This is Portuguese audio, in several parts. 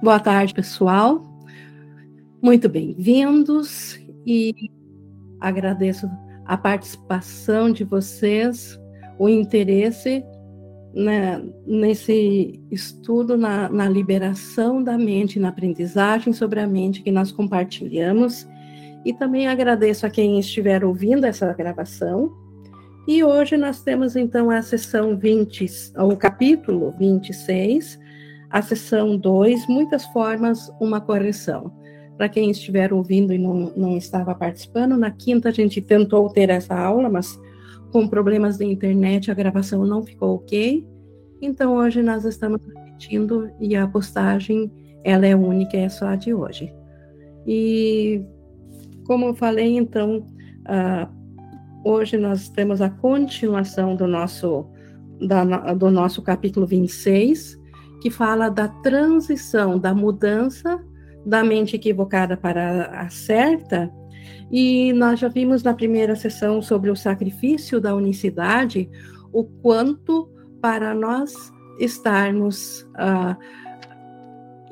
Boa tarde, pessoal. Muito bem-vindos e agradeço a participação de vocês, o interesse né, nesse estudo na, na liberação da mente, na aprendizagem sobre a mente que nós compartilhamos. E também agradeço a quem estiver ouvindo essa gravação. E hoje nós temos então a sessão 20, o capítulo 26, a sessão 2, muitas formas, uma correção. Para quem estiver ouvindo e não, não estava participando, na quinta a gente tentou ter essa aula, mas com problemas de internet a gravação não ficou ok. Então hoje nós estamos repetindo e a postagem ela é única, é só a de hoje. E como eu falei, então, uh, hoje nós temos a continuação do nosso, da, do nosso capítulo 26, que fala da transição, da mudança da mente equivocada para a certa. E nós já vimos na primeira sessão sobre o sacrifício da unicidade, o quanto para nós estarmos, uh,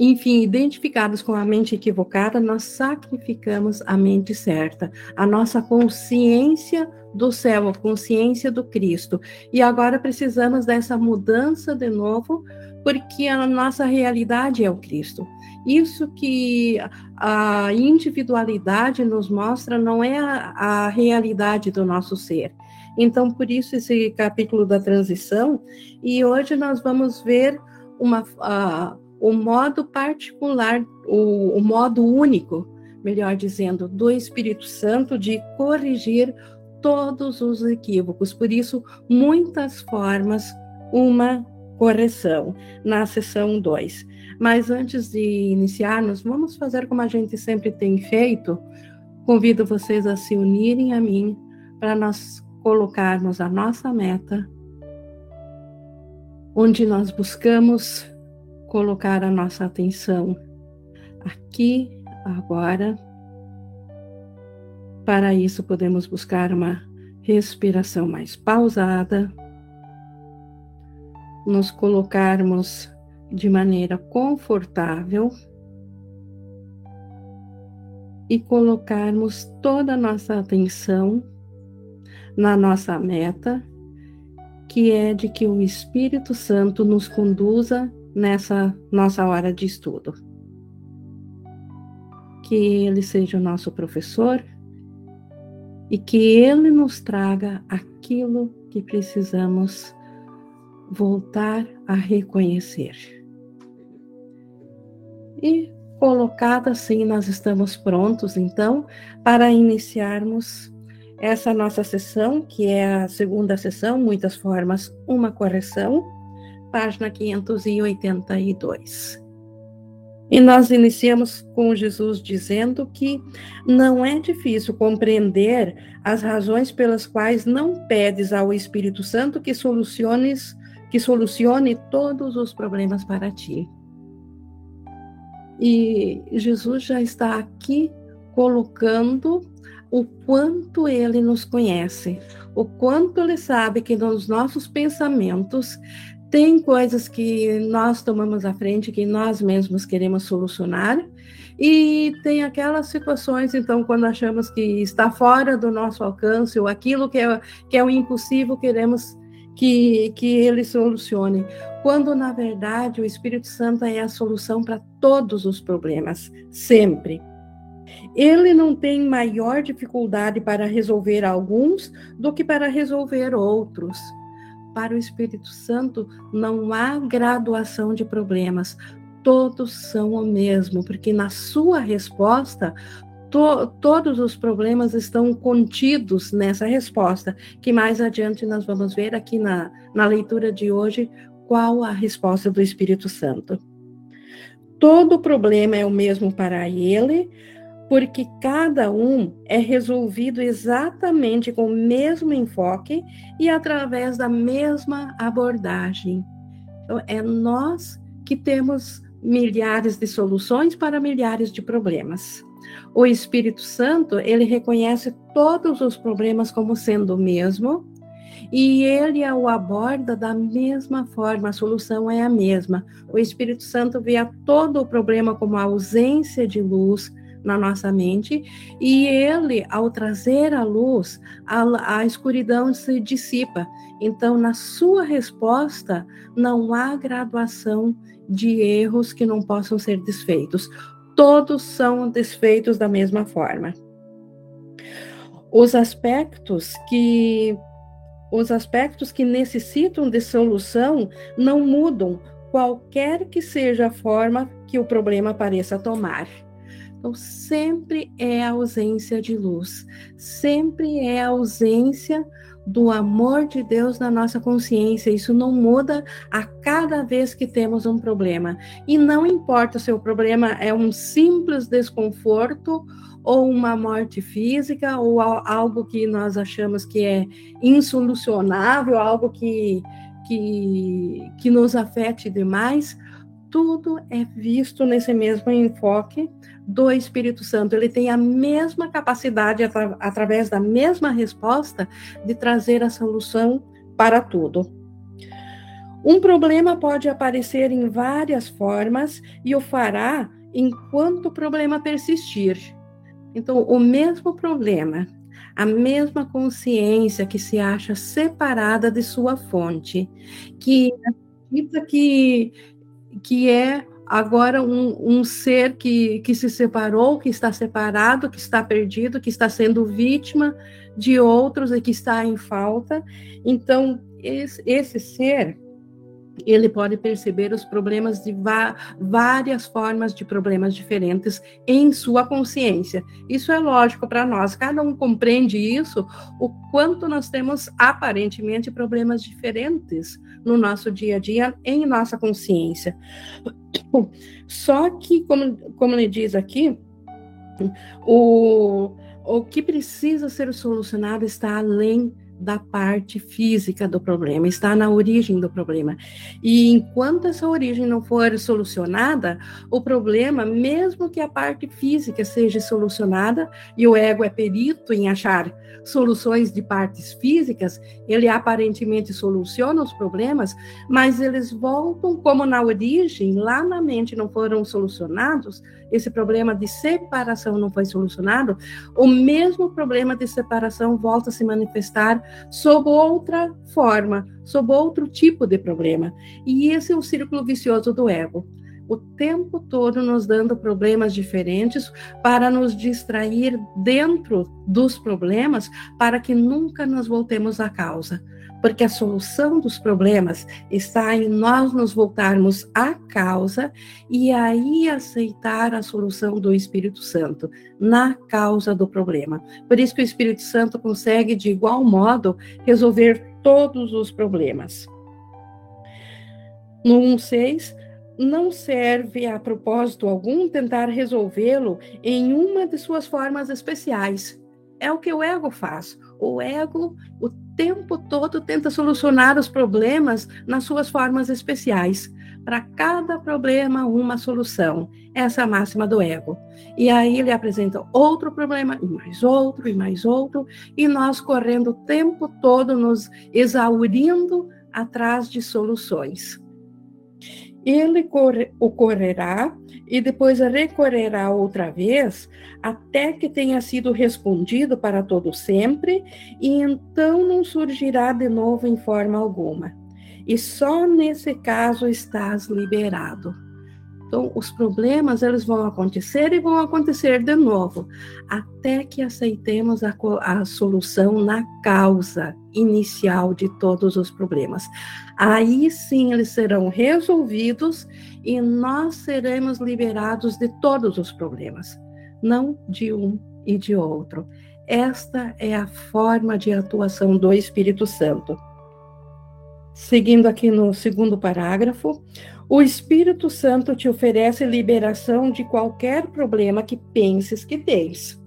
enfim, identificados com a mente equivocada, nós sacrificamos a mente certa, a nossa consciência do céu, a consciência do Cristo. E agora precisamos dessa mudança de novo porque a nossa realidade é o Cristo. Isso que a individualidade nos mostra não é a, a realidade do nosso ser. Então, por isso esse capítulo da transição, e hoje nós vamos ver uma, uh, o modo particular, o, o modo único, melhor dizendo, do Espírito Santo de corrigir todos os equívocos. Por isso, muitas formas, uma correção na sessão 2. Mas antes de iniciarmos, vamos fazer como a gente sempre tem feito. Convido vocês a se unirem a mim para nós colocarmos a nossa meta, onde nós buscamos colocar a nossa atenção aqui, agora. Para isso, podemos buscar uma respiração mais pausada nos colocarmos de maneira confortável e colocarmos toda a nossa atenção na nossa meta, que é de que o Espírito Santo nos conduza nessa nossa hora de estudo. Que ele seja o nosso professor e que ele nos traga aquilo que precisamos voltar a reconhecer. E colocado assim, nós estamos prontos então para iniciarmos essa nossa sessão, que é a segunda sessão, muitas formas, uma correção, página 582. E nós iniciamos com Jesus dizendo que não é difícil compreender as razões pelas quais não pedes ao Espírito Santo que soluciones que solucione todos os problemas para ti. E Jesus já está aqui colocando o quanto ele nos conhece, o quanto ele sabe que nos nossos pensamentos tem coisas que nós tomamos à frente, que nós mesmos queremos solucionar, e tem aquelas situações, então, quando achamos que está fora do nosso alcance, ou aquilo que é, que é o impossível, queremos que, que ele solucione, quando na verdade o Espírito Santo é a solução para todos os problemas, sempre. Ele não tem maior dificuldade para resolver alguns do que para resolver outros. Para o Espírito Santo não há graduação de problemas, todos são o mesmo, porque na sua resposta to, todos os problemas estão contidos nessa resposta, que mais adiante nós vamos ver aqui na, na leitura de hoje qual a resposta do Espírito Santo. Todo problema é o mesmo para ele, porque cada um é resolvido exatamente com o mesmo enfoque e através da mesma abordagem. Então, é nós que temos milhares de soluções para milhares de problemas. O Espírito Santo, ele reconhece todos os problemas como sendo o mesmo, e ele o aborda da mesma forma, a solução é a mesma. O Espírito Santo vê todo o problema como a ausência de luz na nossa mente, e ele, ao trazer a luz, a, a escuridão se dissipa. Então, na sua resposta, não há graduação de erros que não possam ser desfeitos. Todos são desfeitos da mesma forma. Os aspectos que os aspectos que necessitam de solução não mudam, qualquer que seja a forma que o problema pareça tomar. Então, sempre é a ausência de luz, sempre é a ausência do amor de Deus na nossa consciência. Isso não muda a cada vez que temos um problema. E não importa se o problema é um simples desconforto ou uma morte física ou algo que nós achamos que é insolucionável, algo que, que, que nos afete demais. Tudo é visto nesse mesmo enfoque do Espírito Santo. Ele tem a mesma capacidade, atra através da mesma resposta, de trazer a solução para tudo. Um problema pode aparecer em várias formas e o fará enquanto o problema persistir. Então, o mesmo problema, a mesma consciência que se acha separada de sua fonte, que acredita que, que é agora um, um ser que, que se separou, que está separado, que está perdido, que está sendo vítima de outros e que está em falta. Então, esse, esse ser ele pode perceber os problemas de várias formas de problemas diferentes em sua consciência. Isso é lógico para nós, cada um compreende isso, o quanto nós temos aparentemente problemas diferentes no nosso dia a dia, em nossa consciência. Só que, como, como ele diz aqui, o, o que precisa ser solucionado está além da parte física do problema, está na origem do problema. E enquanto essa origem não for solucionada, o problema, mesmo que a parte física seja solucionada, e o ego é perito em achar soluções de partes físicas, ele aparentemente soluciona os problemas, mas eles voltam como na origem, lá na mente não foram solucionados, esse problema de separação não foi solucionado, o mesmo problema de separação volta a se manifestar sob outra forma, sob outro tipo de problema. E esse é o círculo vicioso do ego. O tempo todo nos dando problemas diferentes para nos distrair dentro dos problemas, para que nunca nos voltemos à causa porque a solução dos problemas está em nós nos voltarmos à causa e aí aceitar a solução do Espírito Santo na causa do problema. Por isso que o Espírito Santo consegue de igual modo resolver todos os problemas. No 1:6 não serve a propósito algum tentar resolvê-lo em uma de suas formas especiais. É o que o ego faz. O ego, o tempo todo tenta solucionar os problemas nas suas formas especiais. Para cada problema, uma solução. Essa é a máxima do ego. E aí ele apresenta outro problema, e mais outro, e mais outro, e nós correndo o tempo todo, nos exaurindo atrás de soluções ele corre, ocorrerá e depois recorrerá outra vez, até que tenha sido respondido para todo sempre, e então não surgirá de novo em forma alguma. E só nesse caso estás liberado. Então, os problemas eles vão acontecer e vão acontecer de novo, até que aceitemos a, a solução na causa inicial de todos os problemas. Aí sim eles serão resolvidos e nós seremos liberados de todos os problemas, não de um e de outro. Esta é a forma de atuação do Espírito Santo. Seguindo aqui no segundo parágrafo, o Espírito Santo te oferece liberação de qualquer problema que penses que tens.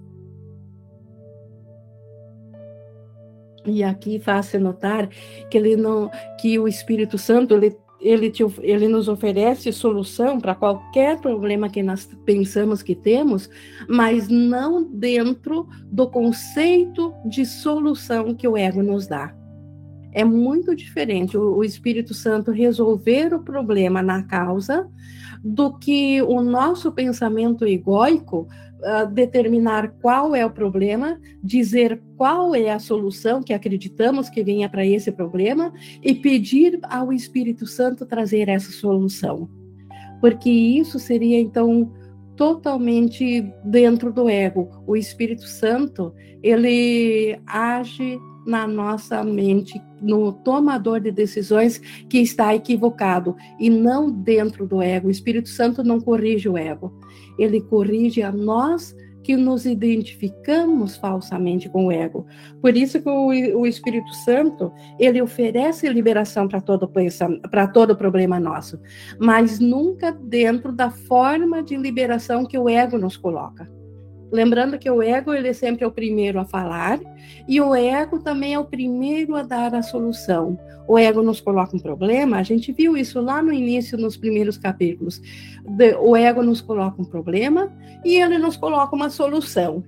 E aqui faz-se notar que ele não, que o Espírito Santo ele, ele, te, ele nos oferece solução para qualquer problema que nós pensamos que temos, mas não dentro do conceito de solução que o ego nos dá. É muito diferente o, o Espírito Santo resolver o problema na causa do que o nosso pensamento egóico uh, determinar qual é o problema, dizer qual é a solução que acreditamos que venha para esse problema e pedir ao Espírito Santo trazer essa solução. Porque isso seria então totalmente dentro do ego. O Espírito Santo, ele age na nossa mente, no tomador de decisões que está equivocado e não dentro do ego. O Espírito Santo não corrige o ego, ele corrige a nós que nos identificamos falsamente com o ego. Por isso que o, o Espírito Santo, ele oferece liberação para todo para todo problema nosso, mas nunca dentro da forma de liberação que o ego nos coloca. Lembrando que o ego ele sempre é o primeiro a falar e o ego também é o primeiro a dar a solução. O ego nos coloca um problema, a gente viu isso lá no início, nos primeiros capítulos. O ego nos coloca um problema e ele nos coloca uma solução.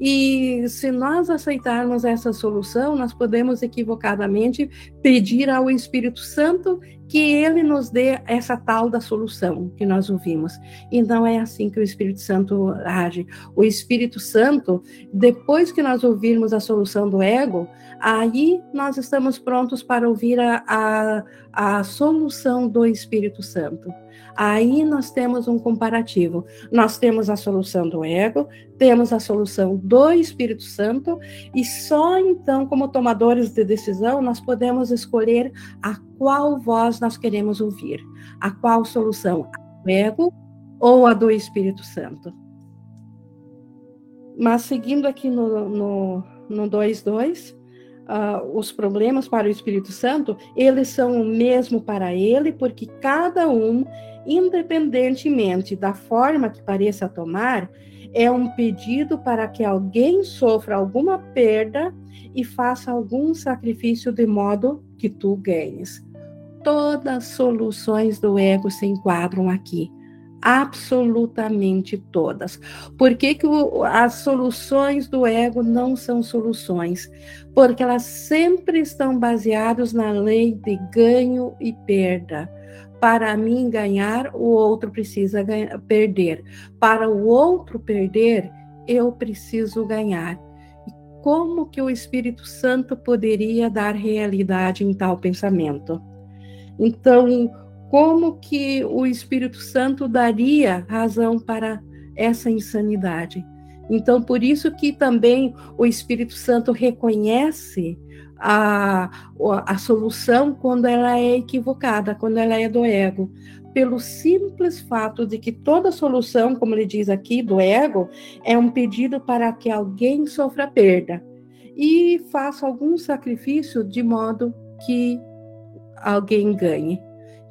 E se nós aceitarmos essa solução, nós podemos equivocadamente pedir ao Espírito Santo que ele nos dê essa tal da solução que nós ouvimos. E não é assim que o Espírito Santo age. O Espírito Santo, depois que nós ouvirmos a solução do ego, aí nós estamos prontos para ouvir a, a, a solução do Espírito Santo. Aí nós temos um comparativo. Nós temos a solução do ego, temos a solução do Espírito Santo, e só então, como tomadores de decisão, nós podemos escolher a qual voz nós queremos ouvir, a qual solução, a do ego ou a do Espírito Santo. Mas seguindo aqui no, no, no 2.2, uh, os problemas para o Espírito Santo, eles são o mesmo para ele, porque cada um independentemente da forma que pareça tomar, é um pedido para que alguém sofra alguma perda e faça algum sacrifício de modo que tu ganhes. Todas as soluções do ego se enquadram aqui. Absolutamente todas. Por que, que o, as soluções do ego não são soluções? Porque elas sempre estão baseadas na lei de ganho e perda para mim ganhar, o outro precisa ganhar, perder. Para o outro perder, eu preciso ganhar. E como que o Espírito Santo poderia dar realidade em tal pensamento? Então, como que o Espírito Santo daria razão para essa insanidade? Então, por isso que também o Espírito Santo reconhece a, a solução quando ela é equivocada, quando ela é do ego. Pelo simples fato de que toda solução, como ele diz aqui, do ego, é um pedido para que alguém sofra perda e faça algum sacrifício de modo que alguém ganhe.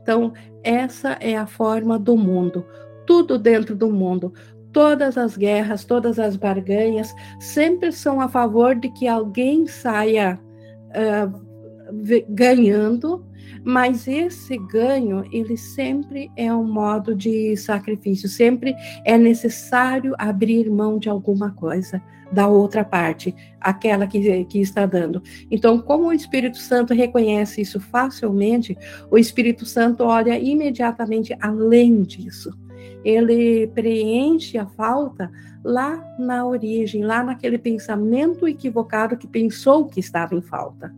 Então, essa é a forma do mundo. Tudo dentro do mundo, todas as guerras, todas as barganhas sempre são a favor de que alguém saia uh, ganhando, mas esse ganho, ele sempre é um modo de sacrifício, sempre é necessário abrir mão de alguma coisa da outra parte, aquela que, que está dando. Então, como o Espírito Santo reconhece isso facilmente, o Espírito Santo olha imediatamente além disso. Ele preenche a falta lá na origem, lá naquele pensamento equivocado que pensou que estava em falta.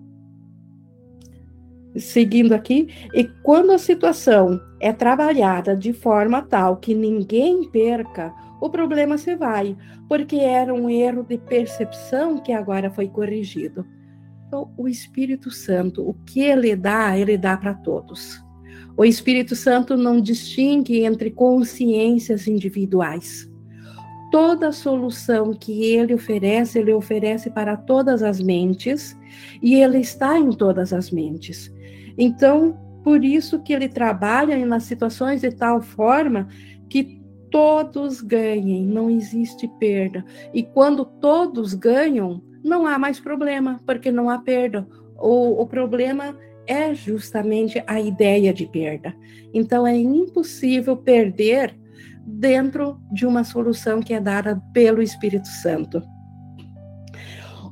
Seguindo aqui, e quando a situação é trabalhada de forma tal que ninguém perca, o problema se vai, porque era um erro de percepção que agora foi corrigido. Então, o Espírito Santo, o que ele dá, ele dá para todos. O Espírito Santo não distingue entre consciências individuais toda solução que ele oferece, ele oferece para todas as mentes e ele está em todas as mentes. Então, por isso que ele trabalha nas situações de tal forma que todos ganhem, não existe perda. E quando todos ganham, não há mais problema, porque não há perda. O, o problema é justamente a ideia de perda. Então, é impossível perder dentro de uma solução que é dada pelo Espírito Santo.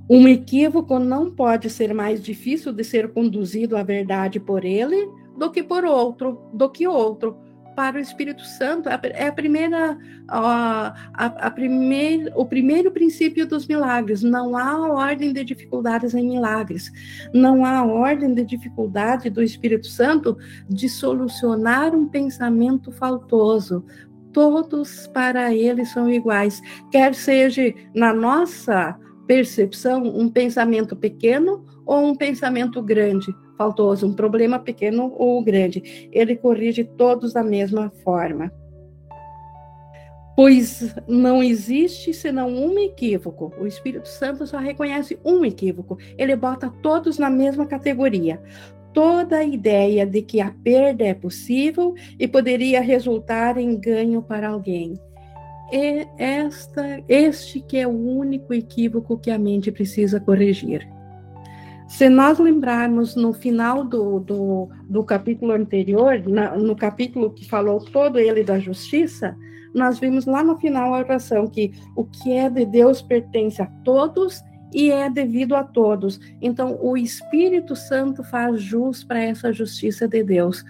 Um equívoco não pode ser mais difícil de ser conduzido à verdade por ele do que por outro, do que outro. Para o Espírito Santo é a primeira, a, a, a primeir, o primeiro princípio dos milagres. Não há ordem de dificuldades em milagres. Não há ordem de dificuldade do Espírito Santo de solucionar um pensamento faltoso, todos para ele são iguais, quer seja na nossa percepção um pensamento pequeno ou um pensamento grande, faltoso, um problema pequeno ou grande. Ele corrige todos da mesma forma. Pois não existe senão um equívoco. O Espírito Santo só reconhece um equívoco. Ele bota todos na mesma categoria. Toda a ideia de que a perda é possível e poderia resultar em ganho para alguém é esta, este que é o único equívoco que a mente precisa corrigir. Se nós lembrarmos no final do, do, do capítulo anterior, na, no capítulo que falou todo ele da justiça, nós vimos lá no final a oração que o que é de Deus pertence a todos e é devido a todos. Então, o Espírito Santo faz jus para essa justiça de Deus.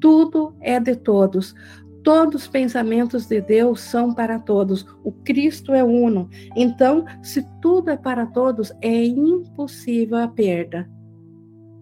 Tudo é de todos. Todos os pensamentos de Deus são para todos. O Cristo é uno. Então, se tudo é para todos, é impossível a perda.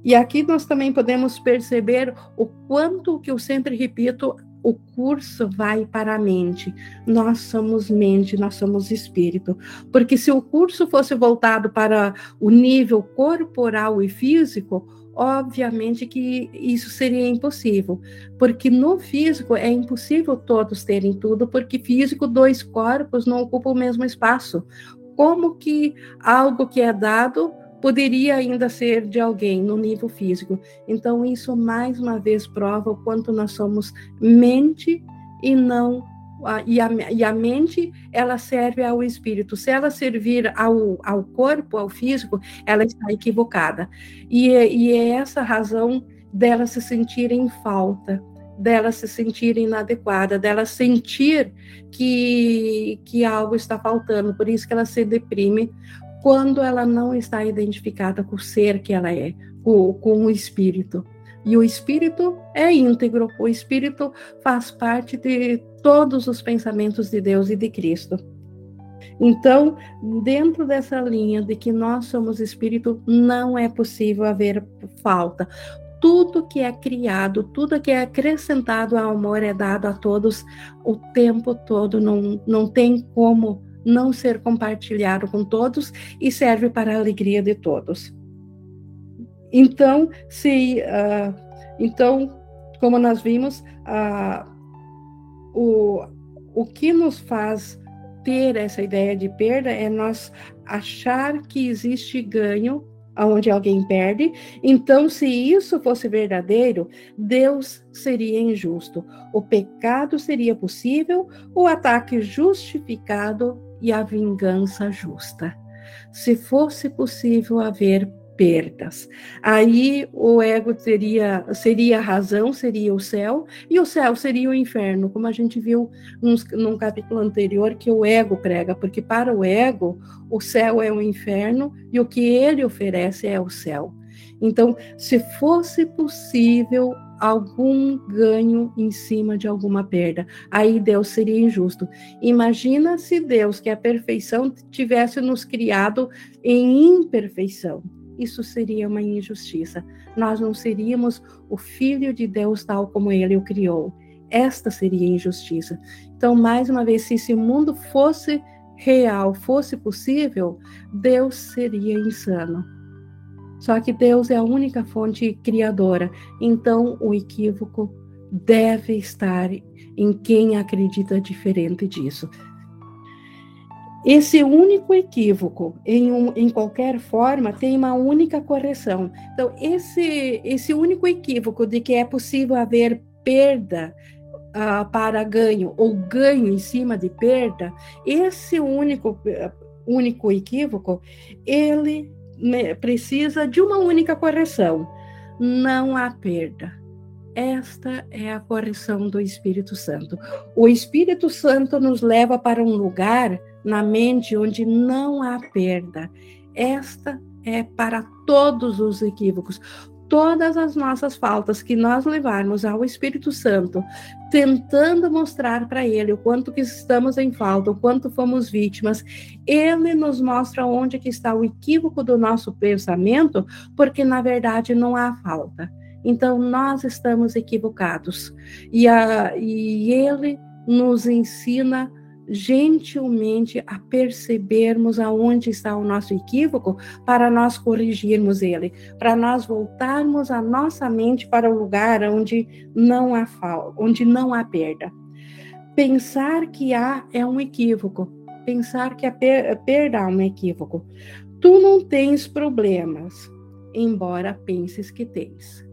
E aqui nós também podemos perceber o quanto que eu sempre repito, o curso vai para a mente. Nós somos mente, nós somos espírito. Porque se o curso fosse voltado para o nível corporal e físico, obviamente que isso seria impossível, porque no físico é impossível todos terem tudo, porque físico, dois corpos não ocupam o mesmo espaço. Como que algo que é dado poderia ainda ser de alguém no nível físico? Então, isso mais uma vez prova o quanto nós somos mente e não e a, e a mente ela serve ao espírito. Se ela servir ao, ao corpo, ao físico, ela está equivocada. E, e é essa razão dela se sentir em falta, dela se sentir inadequada, dela sentir que, que algo está faltando. Por isso que ela se deprime quando ela não está identificada com o ser que ela é, com, com o espírito. E o espírito é íntegro, o espírito faz parte de todos os pensamentos de Deus e de Cristo. Então, dentro dessa linha de que nós somos espírito, não é possível haver falta. Tudo que é criado, tudo que é acrescentado ao amor é dado a todos o tempo todo, não, não tem como não ser compartilhado com todos e serve para a alegria de todos. Então, se, uh, então, como nós vimos, uh, o, o que nos faz ter essa ideia de perda é nós achar que existe ganho onde alguém perde. Então, se isso fosse verdadeiro, Deus seria injusto, o pecado seria possível, o ataque justificado e a vingança justa. Se fosse possível haver perdas. Aí o ego teria, seria a razão, seria o céu, e o céu seria o inferno, como a gente viu nos, num capítulo anterior que o ego prega, porque para o ego o céu é o inferno e o que ele oferece é o céu. Então, se fosse possível algum ganho em cima de alguma perda, aí Deus seria injusto. Imagina se Deus, que é a perfeição, tivesse nos criado em imperfeição isso seria uma injustiça. Nós não seríamos o Filho de Deus tal como ele o criou. Esta seria injustiça. Então, mais uma vez, se esse mundo fosse real, fosse possível, Deus seria insano. Só que Deus é a única fonte criadora. Então, o equívoco deve estar em quem acredita diferente disso. Esse único equívoco, em, um, em qualquer forma, tem uma única correção. Então, esse, esse único equívoco de que é possível haver perda uh, para ganho ou ganho em cima de perda, esse único, único equívoco, ele precisa de uma única correção. Não há perda. Esta é a correção do Espírito Santo. O Espírito Santo nos leva para um lugar na mente onde não há perda. esta é para todos os equívocos todas as nossas faltas que nós levarmos ao Espírito Santo, tentando mostrar para ele o quanto que estamos em falta, o quanto fomos vítimas, ele nos mostra onde que está o equívoco do nosso pensamento, porque na verdade não há falta. Então nós estamos equivocados. E, a, e ele nos ensina gentilmente a percebermos aonde está o nosso equívoco para nós corrigirmos ele, para nós voltarmos a nossa mente para o lugar onde não há falta, onde não há perda. Pensar que há é um equívoco. Pensar que a perda é um equívoco. Tu não tens problemas, embora penses que tens.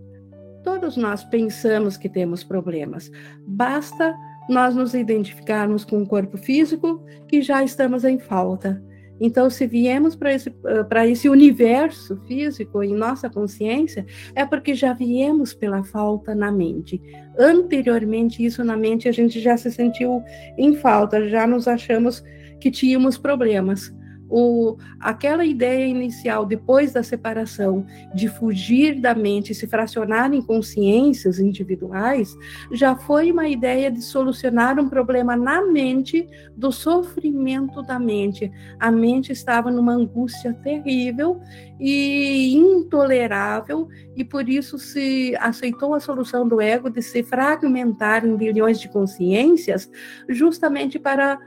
Todos nós pensamos que temos problemas. Basta nós nos identificarmos com o corpo físico que já estamos em falta. Então, se viemos para esse, para esse universo físico em nossa consciência, é porque já viemos pela falta na mente. Anteriormente, isso na mente, a gente já se sentiu em falta, já nos achamos que tínhamos problemas o, aquela ideia inicial, depois da separação, de fugir da mente, se fracionar em consciências individuais, já foi uma ideia de solucionar um problema na mente, do sofrimento da mente. A mente estava numa angústia terrível e intolerável, e por isso se aceitou a solução do ego de se fragmentar em bilhões de consciências, justamente para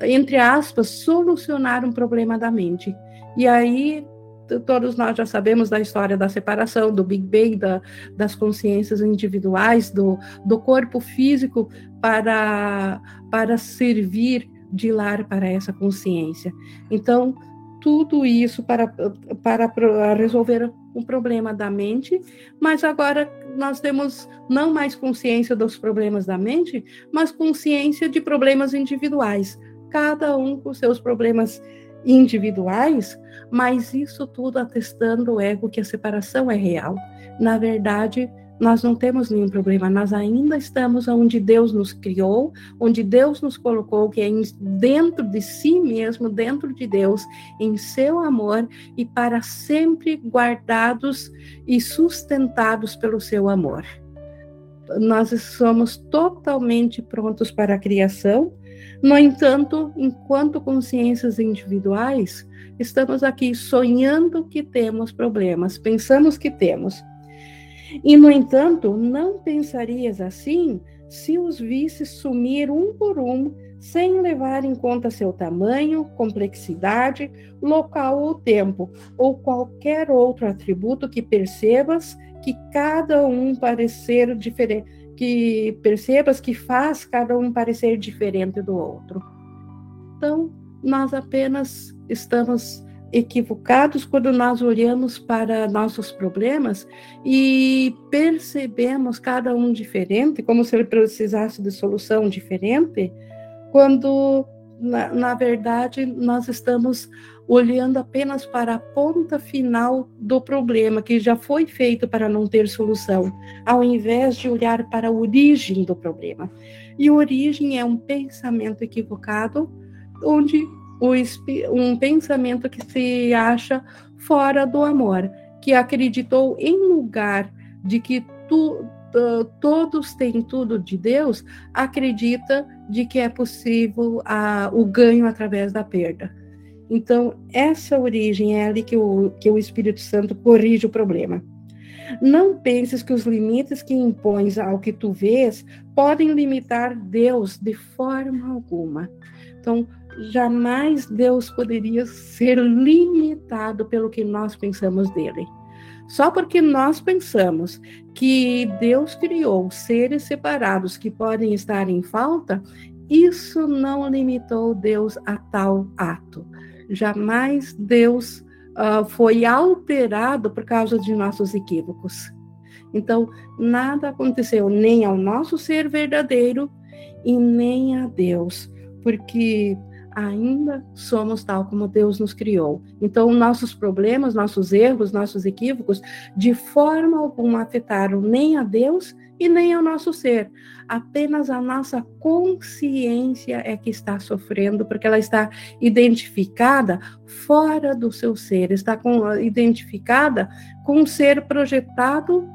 entre aspas, solucionar um problema da mente. E aí, todos nós já sabemos da história da separação, do Big Bang, da, das consciências individuais, do, do corpo físico para, para servir de lar para essa consciência. Então, tudo isso para, para resolver um problema da mente, mas agora nós temos não mais consciência dos problemas da mente, mas consciência de problemas individuais cada um com seus problemas individuais, mas isso tudo atestando o ego que a separação é real. Na verdade, nós não temos nenhum problema, nós ainda estamos onde Deus nos criou, onde Deus nos colocou, que é dentro de si mesmo, dentro de Deus, em seu amor e para sempre guardados e sustentados pelo seu amor. Nós somos totalmente prontos para a criação, no entanto, enquanto consciências individuais, estamos aqui sonhando que temos problemas, pensamos que temos. E, no entanto, não pensarias assim se os visses sumir um por um, sem levar em conta seu tamanho, complexidade, local ou tempo, ou qualquer outro atributo que percebas que cada um parecer diferente que percebas que faz cada um parecer diferente do outro. Então, nós apenas estamos equivocados quando nós olhamos para nossos problemas e percebemos cada um diferente, como se ele precisasse de solução diferente, quando na, na verdade nós estamos olhando apenas para a ponta final do problema que já foi feito para não ter solução, ao invés de olhar para a origem do problema. E origem é um pensamento equivocado, onde um pensamento que se acha fora do amor, que acreditou em lugar de que tu, todos têm tudo de Deus, acredita de que é possível o ganho através da perda. Então, essa origem é ali que o, que o Espírito Santo corrige o problema. Não penses que os limites que impões ao que tu vês podem limitar Deus de forma alguma. Então, jamais Deus poderia ser limitado pelo que nós pensamos dele. Só porque nós pensamos que Deus criou seres separados que podem estar em falta, isso não limitou Deus a tal ato jamais Deus uh, foi alterado por causa de nossos equívocos. Então, nada aconteceu nem ao nosso ser verdadeiro e nem a Deus, porque ainda somos tal como Deus nos criou. Então, nossos problemas, nossos erros, nossos equívocos, de forma alguma afetaram nem a Deus e nem ao nosso ser. Apenas a nossa consciência é que está sofrendo, porque ela está identificada fora do seu ser, está com, identificada com um ser projetado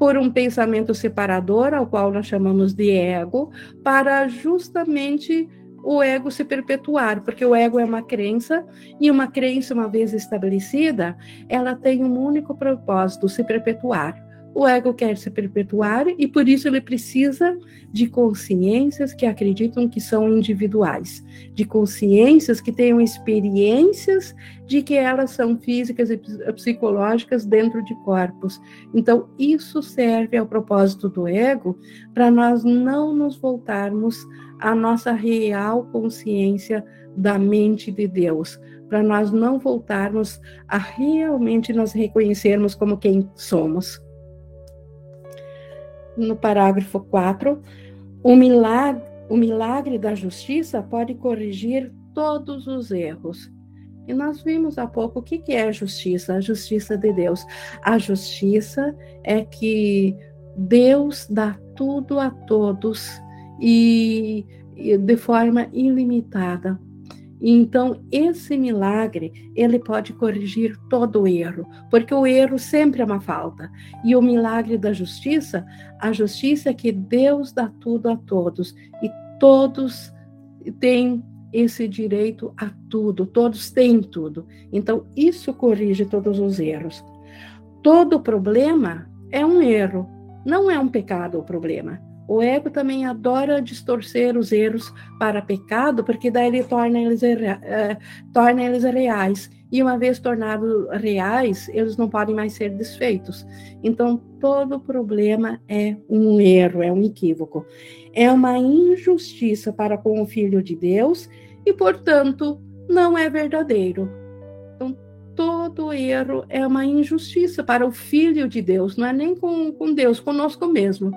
por um pensamento separador, ao qual nós chamamos de ego, para justamente o ego se perpetuar, porque o ego é uma crença, e uma crença, uma vez estabelecida, ela tem um único propósito: se perpetuar. O ego quer se perpetuar e por isso ele precisa de consciências que acreditam que são individuais, de consciências que tenham experiências de que elas são físicas e psicológicas dentro de corpos. Então, isso serve ao propósito do ego para nós não nos voltarmos à nossa real consciência da mente de Deus, para nós não voltarmos a realmente nos reconhecermos como quem somos no parágrafo 4, o milagre, o milagre da justiça pode corrigir todos os erros. E nós vimos há pouco o que, é a justiça, a justiça de Deus. A justiça é que Deus dá tudo a todos e, e de forma ilimitada então, esse milagre, ele pode corrigir todo o erro, porque o erro sempre é uma falta. E o milagre da justiça, a justiça é que Deus dá tudo a todos, e todos têm esse direito a tudo, todos têm tudo. Então, isso corrige todos os erros. Todo problema é um erro, não é um pecado o problema. O ego também adora distorcer os erros para pecado, porque daí ele torna eles, é, torna eles reais. E uma vez tornados reais, eles não podem mais ser desfeitos. Então, todo problema é um erro, é um equívoco. É uma injustiça para com o Filho de Deus e, portanto, não é verdadeiro. Então, todo erro é uma injustiça para o Filho de Deus, não é nem com, com Deus, conosco mesmo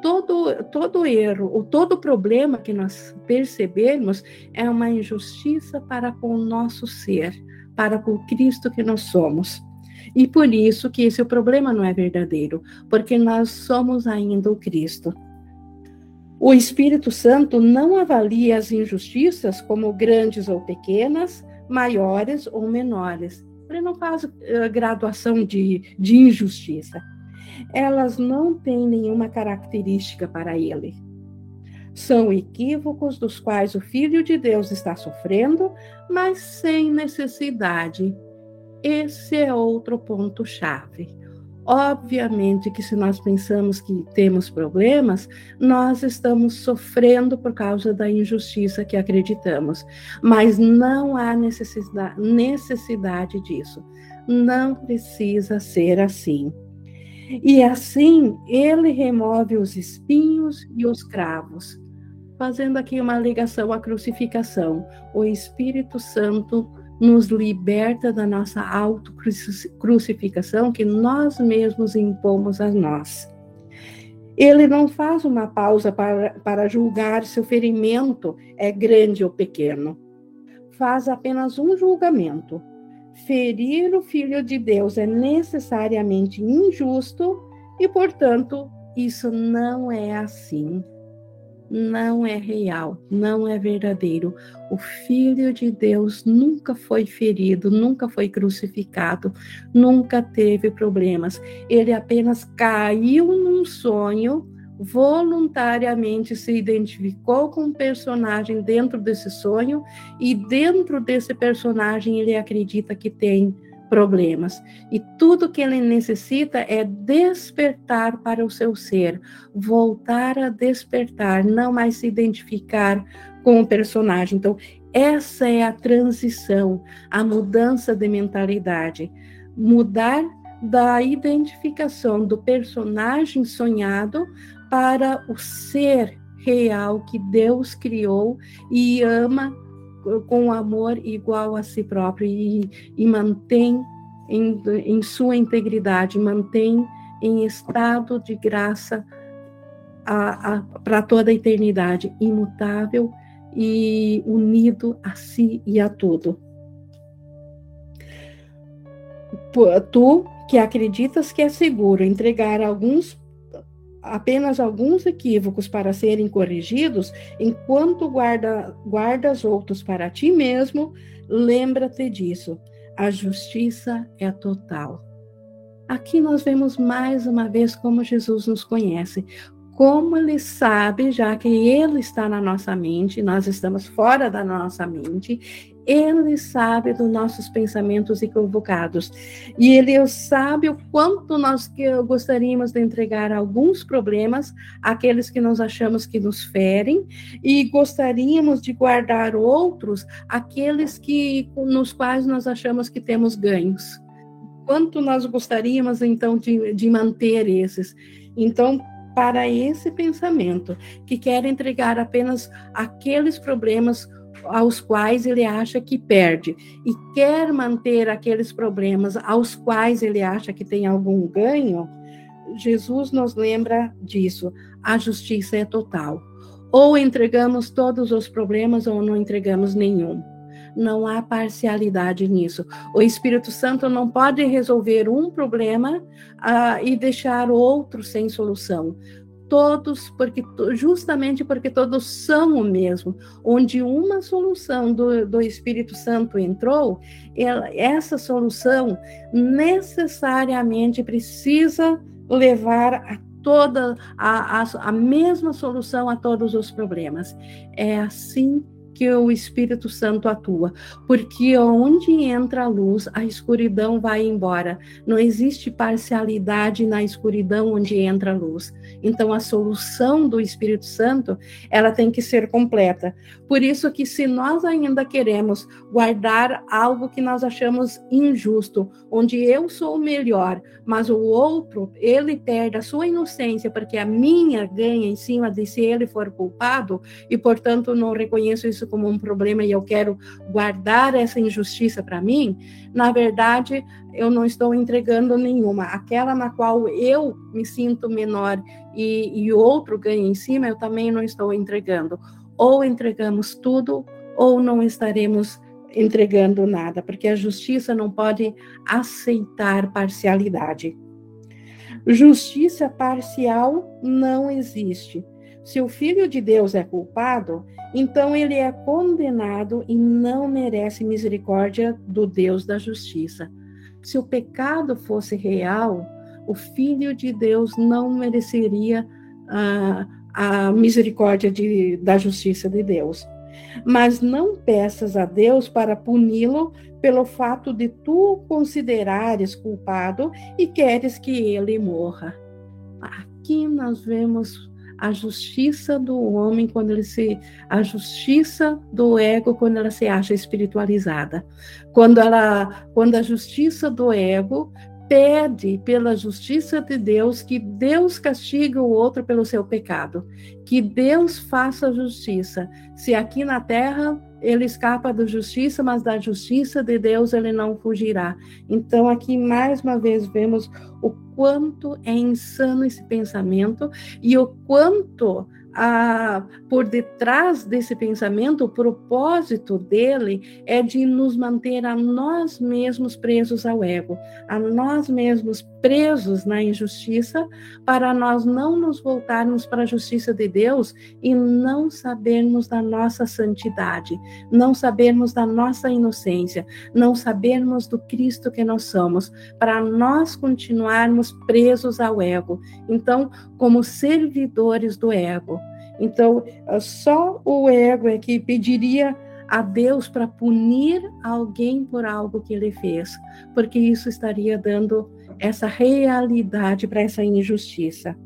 todo, todo erro, ou todo problema que nós percebemos é uma injustiça para com o nosso ser, para com o Cristo que nós somos. E por isso que esse problema não é verdadeiro, porque nós somos ainda o Cristo. O Espírito Santo não avalia as injustiças como grandes ou pequenas, maiores ou menores. Ele não faz uh, graduação de, de injustiça elas não têm nenhuma característica para ele. São equívocos dos quais o Filho de Deus está sofrendo, mas sem necessidade. Esse é outro ponto-chave. Obviamente que se nós pensamos que temos problemas, nós estamos sofrendo por causa da injustiça que acreditamos, mas não há necessidade, necessidade disso. Não precisa ser assim. E assim ele remove os espinhos e os cravos. Fazendo aqui uma ligação à crucificação, o Espírito Santo nos liberta da nossa autocrucificação que nós mesmos impomos a nós. Ele não faz uma pausa para, para julgar se o ferimento é grande ou pequeno. Faz apenas um julgamento ferir o Filho de Deus é necessariamente injusto e, portanto, isso não é assim. Não é real, não é verdadeiro. O Filho de Deus nunca foi ferido, nunca foi crucificado, nunca teve problemas. Ele apenas caiu num sonho voluntariamente se identificou com um personagem dentro desse sonho e dentro desse personagem ele acredita que tem problemas. E tudo que ele necessita é despertar para o seu ser, voltar a despertar, não mais se identificar com o personagem. Então, essa é a transição, a mudança de mentalidade. Mudar da identificação do personagem sonhado para o ser real que Deus criou e ama com amor igual a si próprio e, e mantém em, em sua integridade, mantém em estado de graça para toda a eternidade, imutável e unido a si e a tudo. Tu que acreditas que é seguro entregar alguns apenas alguns equívocos para serem corrigidos, enquanto guarda, guardas outros para ti mesmo, lembra-te disso. A justiça é total. Aqui nós vemos mais uma vez como Jesus nos conhece, como ele sabe, já que ele está na nossa mente, nós estamos fora da nossa mente, ele sabe dos nossos pensamentos equivocados. E ele sabe o quanto nós gostaríamos de entregar alguns problemas àqueles que nós achamos que nos ferem e gostaríamos de guardar outros, aqueles que nos quais nós achamos que temos ganhos. Quanto nós gostaríamos então de, de manter esses? Então, para esse pensamento, que quer entregar apenas aqueles problemas aos quais ele acha que perde e quer manter aqueles problemas aos quais ele acha que tem algum ganho, Jesus nos lembra disso. A justiça é total. Ou entregamos todos os problemas ou não entregamos nenhum. Não há parcialidade nisso. O Espírito Santo não pode resolver um problema uh, e deixar outro sem solução todos, porque justamente porque todos são o mesmo. Onde uma solução do, do Espírito Santo entrou, ela, essa solução necessariamente precisa levar a toda a, a, a mesma solução a todos os problemas. É assim que o Espírito Santo atua, porque onde entra a luz, a escuridão vai embora. Não existe parcialidade na escuridão onde entra a luz. Então a solução do Espírito Santo, ela tem que ser completa. Por isso que se nós ainda queremos guardar algo que nós achamos injusto, onde eu sou o melhor, mas o outro, ele perde a sua inocência porque a minha ganha em cima de se ele for culpado e portanto não reconheço isso como um problema e eu quero guardar essa injustiça para mim, na verdade, eu não estou entregando nenhuma. Aquela na qual eu me sinto menor e, e outro ganha em cima, eu também não estou entregando. Ou entregamos tudo, ou não estaremos entregando nada, porque a justiça não pode aceitar parcialidade. Justiça parcial não existe. Se o Filho de Deus é culpado, então ele é condenado e não merece misericórdia do Deus da justiça. Se o pecado fosse real, o Filho de Deus não mereceria a, a misericórdia de, da justiça de Deus. Mas não peças a Deus para puni-lo pelo fato de tu considerares culpado e queres que ele morra. Aqui nós vemos a justiça do homem quando ele se a justiça do ego quando ela se acha espiritualizada. Quando ela quando a justiça do ego pede pela justiça de Deus que Deus castigue o outro pelo seu pecado, que Deus faça justiça. Se aqui na terra ele escapa da justiça, mas da justiça de Deus ele não fugirá. Então, aqui mais uma vez vemos o quanto é insano esse pensamento e o quanto a, por detrás desse pensamento, o propósito dele é de nos manter a nós mesmos presos ao ego, a nós mesmos presos na injustiça, para nós não nos voltarmos para a justiça de Deus e não sabermos da nossa santidade, não sabermos da nossa inocência, não sabermos do Cristo que nós somos, para nós continuarmos presos ao ego. Então, como servidores do ego. Então, só o ego é que pediria a Deus para punir alguém por algo que ele fez, porque isso estaria dando essa realidade para essa injustiça.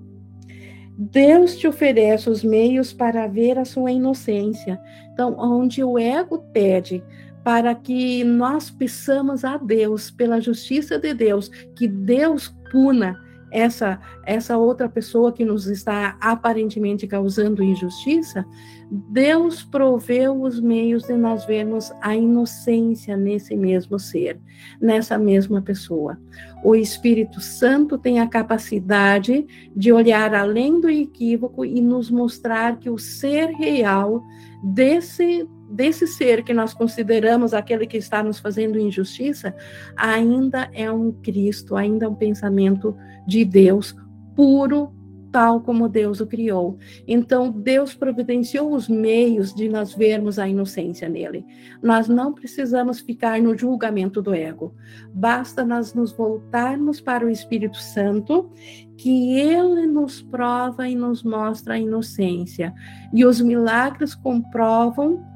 Deus te oferece os meios para ver a sua inocência. Então, onde o ego pede para que nós peçamos a Deus, pela justiça de Deus, que Deus puna essa essa outra pessoa que nos está aparentemente causando injustiça, Deus proveu os meios de nós vermos a inocência nesse mesmo ser, nessa mesma pessoa. O Espírito Santo tem a capacidade de olhar além do equívoco e nos mostrar que o ser real desse desse ser que nós consideramos aquele que está nos fazendo injustiça, ainda é um Cristo, ainda é um pensamento de Deus puro, tal como Deus o criou. Então, Deus providenciou os meios de nós vermos a inocência nele. Nós não precisamos ficar no julgamento do ego. Basta nós nos voltarmos para o Espírito Santo, que ele nos prova e nos mostra a inocência. E os milagres comprovam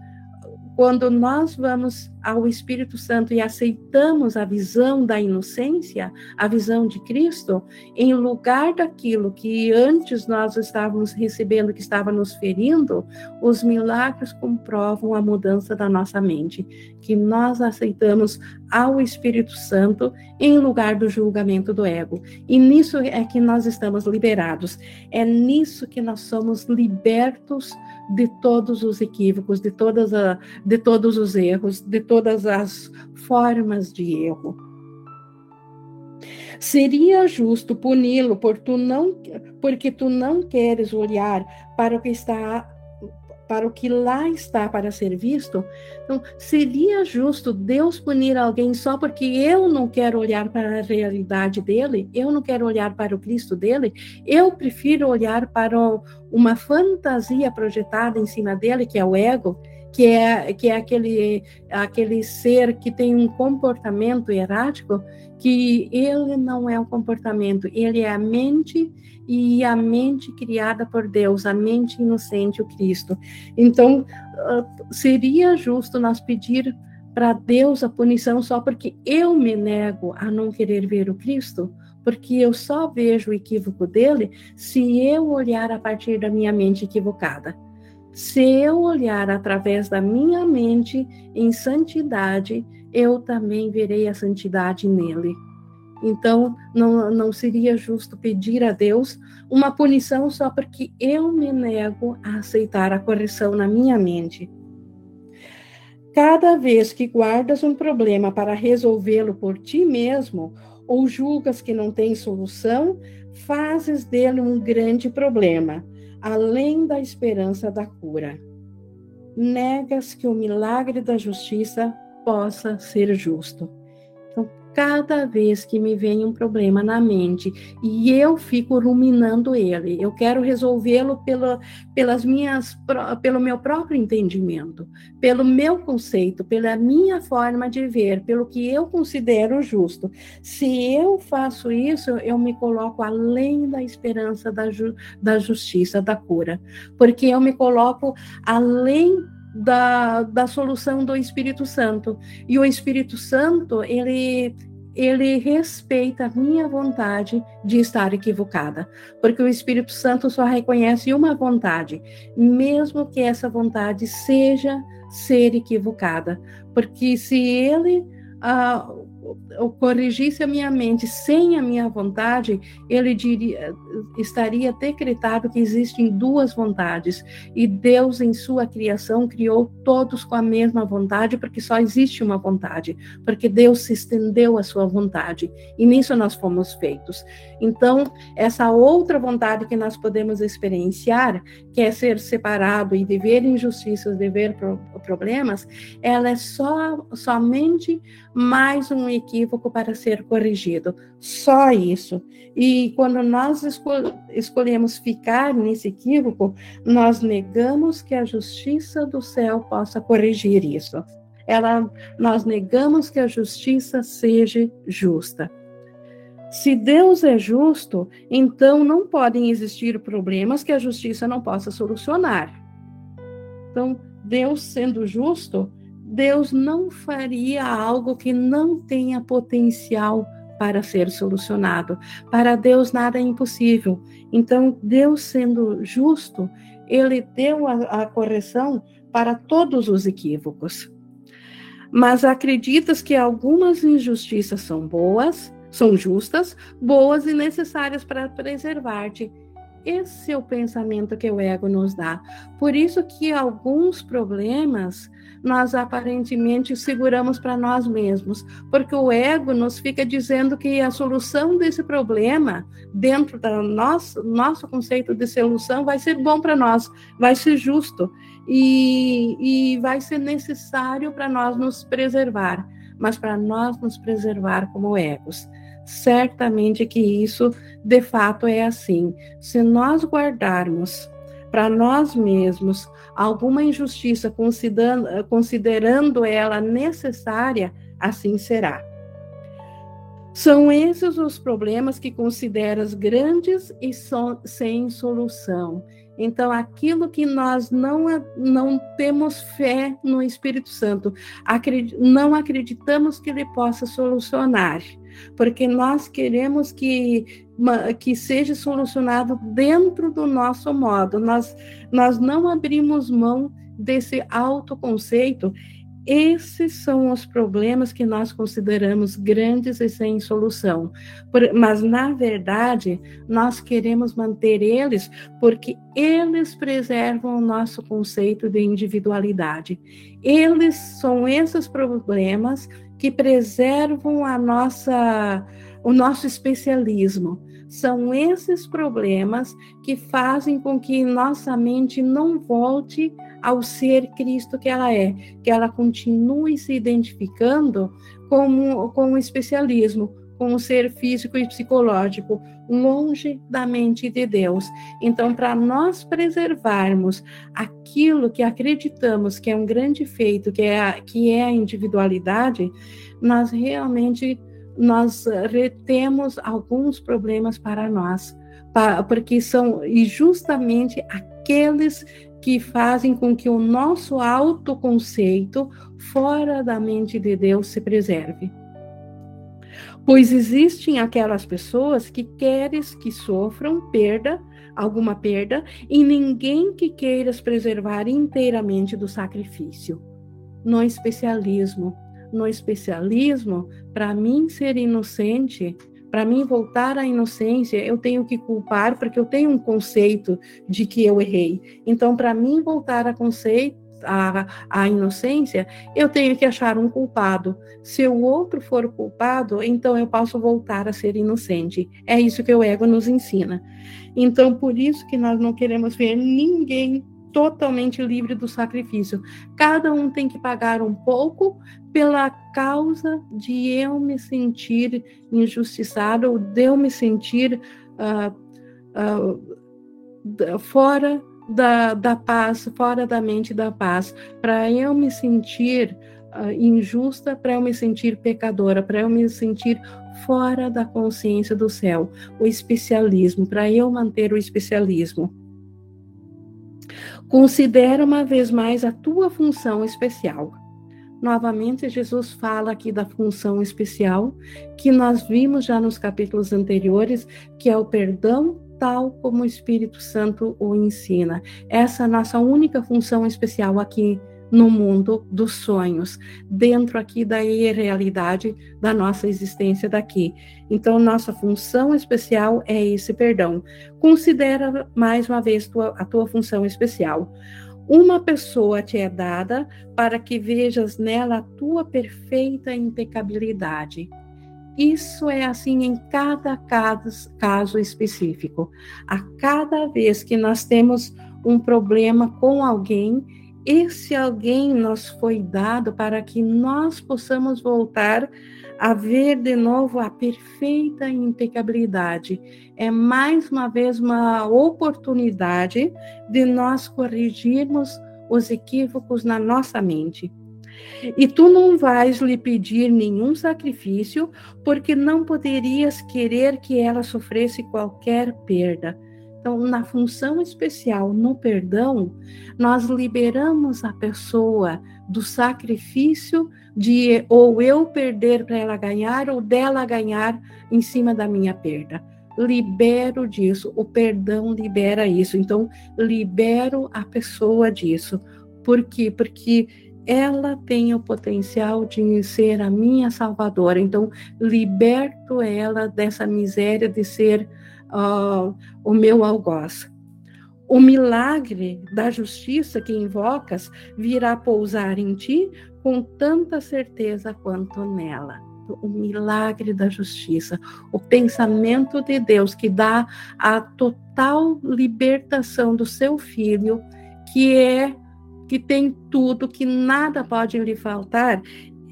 quando nós vamos ao Espírito Santo e aceitamos a visão da inocência, a visão de Cristo, em lugar daquilo que antes nós estávamos recebendo, que estava nos ferindo, os milagres comprovam a mudança da nossa mente, que nós aceitamos ao Espírito Santo em lugar do julgamento do ego. E nisso é que nós estamos liberados. É nisso que nós somos libertos de todos os equívocos, de, todas a, de todos os erros, de todas as formas de erro. Seria justo puni-lo por tu não, porque tu não queres olhar para o que está para o que lá está para ser visto. Então, seria justo Deus punir alguém só porque eu não quero olhar para a realidade dele, eu não quero olhar para o Cristo dele, eu prefiro olhar para uma fantasia projetada em cima dele, que é o ego, que é, que é aquele, aquele ser que tem um comportamento errático, que ele não é um comportamento, ele é a mente e a mente criada por Deus, a mente inocente, o Cristo. Então, ah, seria justo nós pedir para Deus a punição só porque eu me nego a não querer ver o Cristo? Porque eu só vejo o equívoco dele se eu olhar a partir da minha mente equivocada. Se eu olhar através da minha mente em santidade, eu também verei a santidade nele. Então, não, não seria justo pedir a Deus uma punição só porque eu me nego a aceitar a correção na minha mente. Cada vez que guardas um problema para resolvê-lo por ti mesmo, ou julgas que não tem solução, fazes dele um grande problema, além da esperança da cura. Negas que o milagre da justiça possa ser justo cada vez que me vem um problema na mente e eu fico ruminando ele, eu quero resolvê-lo pela, pelas minhas, pelo meu próprio entendimento, pelo meu conceito, pela minha forma de ver, pelo que eu considero justo. Se eu faço isso, eu me coloco além da esperança da, ju, da justiça, da cura, porque eu me coloco além da, da solução do Espírito Santo. E o Espírito Santo, ele ele respeita a minha vontade de estar equivocada, porque o Espírito Santo só reconhece uma vontade, mesmo que essa vontade seja ser equivocada, porque se ele uh, eu corrigisse a minha mente sem a minha vontade, ele diria, estaria decretado que existem duas vontades. E Deus, em sua criação, criou todos com a mesma vontade, porque só existe uma vontade, porque Deus se estendeu a sua vontade. E nisso nós fomos feitos. Então, essa outra vontade que nós podemos experienciar, que é ser separado e viver injustiças, viver problemas, ela é só somente mais um equívoco para ser corrigido. Só isso. E quando nós escol escolhemos ficar nesse equívoco, nós negamos que a justiça do céu possa corrigir isso. Ela, nós negamos que a justiça seja justa. Se Deus é justo, então não podem existir problemas que a justiça não possa solucionar. Então, Deus sendo justo, Deus não faria algo que não tenha potencial para ser solucionado. Para Deus nada é impossível. Então, Deus sendo justo, ele deu a, a correção para todos os equívocos. Mas acreditas que algumas injustiças são boas, são justas, boas e necessárias para preservar-te esse é o pensamento que o ego nos dá. Por isso que alguns problemas nós aparentemente seguramos para nós mesmos, porque o ego nos fica dizendo que a solução desse problema, dentro do nosso, nosso conceito de solução, vai ser bom para nós, vai ser justo e, e vai ser necessário para nós nos preservar, mas para nós nos preservar como egos. certamente que isso de fato é assim. Se nós guardarmos para nós mesmos alguma injustiça, considerando, considerando ela necessária, assim será. São esses os problemas que consideras grandes e so, sem solução. Então, aquilo que nós não, não temos fé no Espírito Santo, acred, não acreditamos que ele possa solucionar, porque nós queremos que, que seja solucionado dentro do nosso modo. Nós, nós não abrimos mão desse autoconceito esses são os problemas que nós consideramos grandes e sem solução. Por, mas, na verdade, nós queremos manter eles porque eles preservam o nosso conceito de individualidade. Eles são esses problemas que preservam a nossa, o nosso especialismo. São esses problemas que fazem com que nossa mente não volte ao ser Cristo que ela é, que ela continue se identificando como, com o especialismo, com o ser físico e psicológico, longe da mente de Deus. Então, para nós preservarmos aquilo que acreditamos que é um grande feito, que é a, que é a individualidade, nós realmente nós retemos alguns problemas para nós, porque são e justamente aqueles que fazem com que o nosso autoconceito fora da mente de Deus se preserve. Pois existem aquelas pessoas que queres que sofram perda, alguma perda, e ninguém que queiras preservar inteiramente do sacrifício. No especialismo, no especialismo, para mim ser inocente para mim voltar à inocência, eu tenho que culpar porque eu tenho um conceito de que eu errei. Então, para mim voltar a conceito a, a, inocência, eu tenho que achar um culpado. Se o outro for culpado, então eu posso voltar a ser inocente. É isso que o ego nos ensina. Então, por isso que nós não queremos ver ninguém totalmente livre do sacrifício. Cada um tem que pagar um pouco pela causa de eu me sentir injustiçado, ou de eu me sentir uh, uh, fora da, da paz, fora da mente da paz, para eu me sentir uh, injusta, para eu me sentir pecadora, para eu me sentir fora da consciência do céu. O especialismo, para eu manter o especialismo. Considera uma vez mais a tua função especial. Novamente, Jesus fala aqui da função especial que nós vimos já nos capítulos anteriores, que é o perdão tal como o Espírito Santo o ensina. Essa é a nossa única função especial aqui no mundo dos sonhos, dentro aqui da irrealidade da nossa existência daqui. Então, nossa função especial é esse perdão. Considera mais uma vez tua, a tua função especial. Uma pessoa te é dada para que vejas nela a tua perfeita impecabilidade. Isso é assim em cada caso, caso específico. A cada vez que nós temos um problema com alguém, esse alguém nos foi dado para que nós possamos voltar a ver de novo a perfeita impecabilidade. É mais uma vez uma oportunidade de nós corrigirmos os equívocos na nossa mente. E tu não vais lhe pedir nenhum sacrifício, porque não poderias querer que ela sofresse qualquer perda. Então, na função especial, no perdão, nós liberamos a pessoa do sacrifício de ou eu perder para ela ganhar ou dela ganhar em cima da minha perda. Libero disso, o perdão libera isso. Então, libero a pessoa disso. Por quê? Porque ela tem o potencial de ser a minha salvadora. Então, liberto ela dessa miséria de ser uh, o meu algoz. O milagre da justiça que invocas virá pousar em ti com tanta certeza quanto nela. O milagre da justiça, o pensamento de Deus que dá a total libertação do seu filho, que é que tem tudo, que nada pode lhe faltar,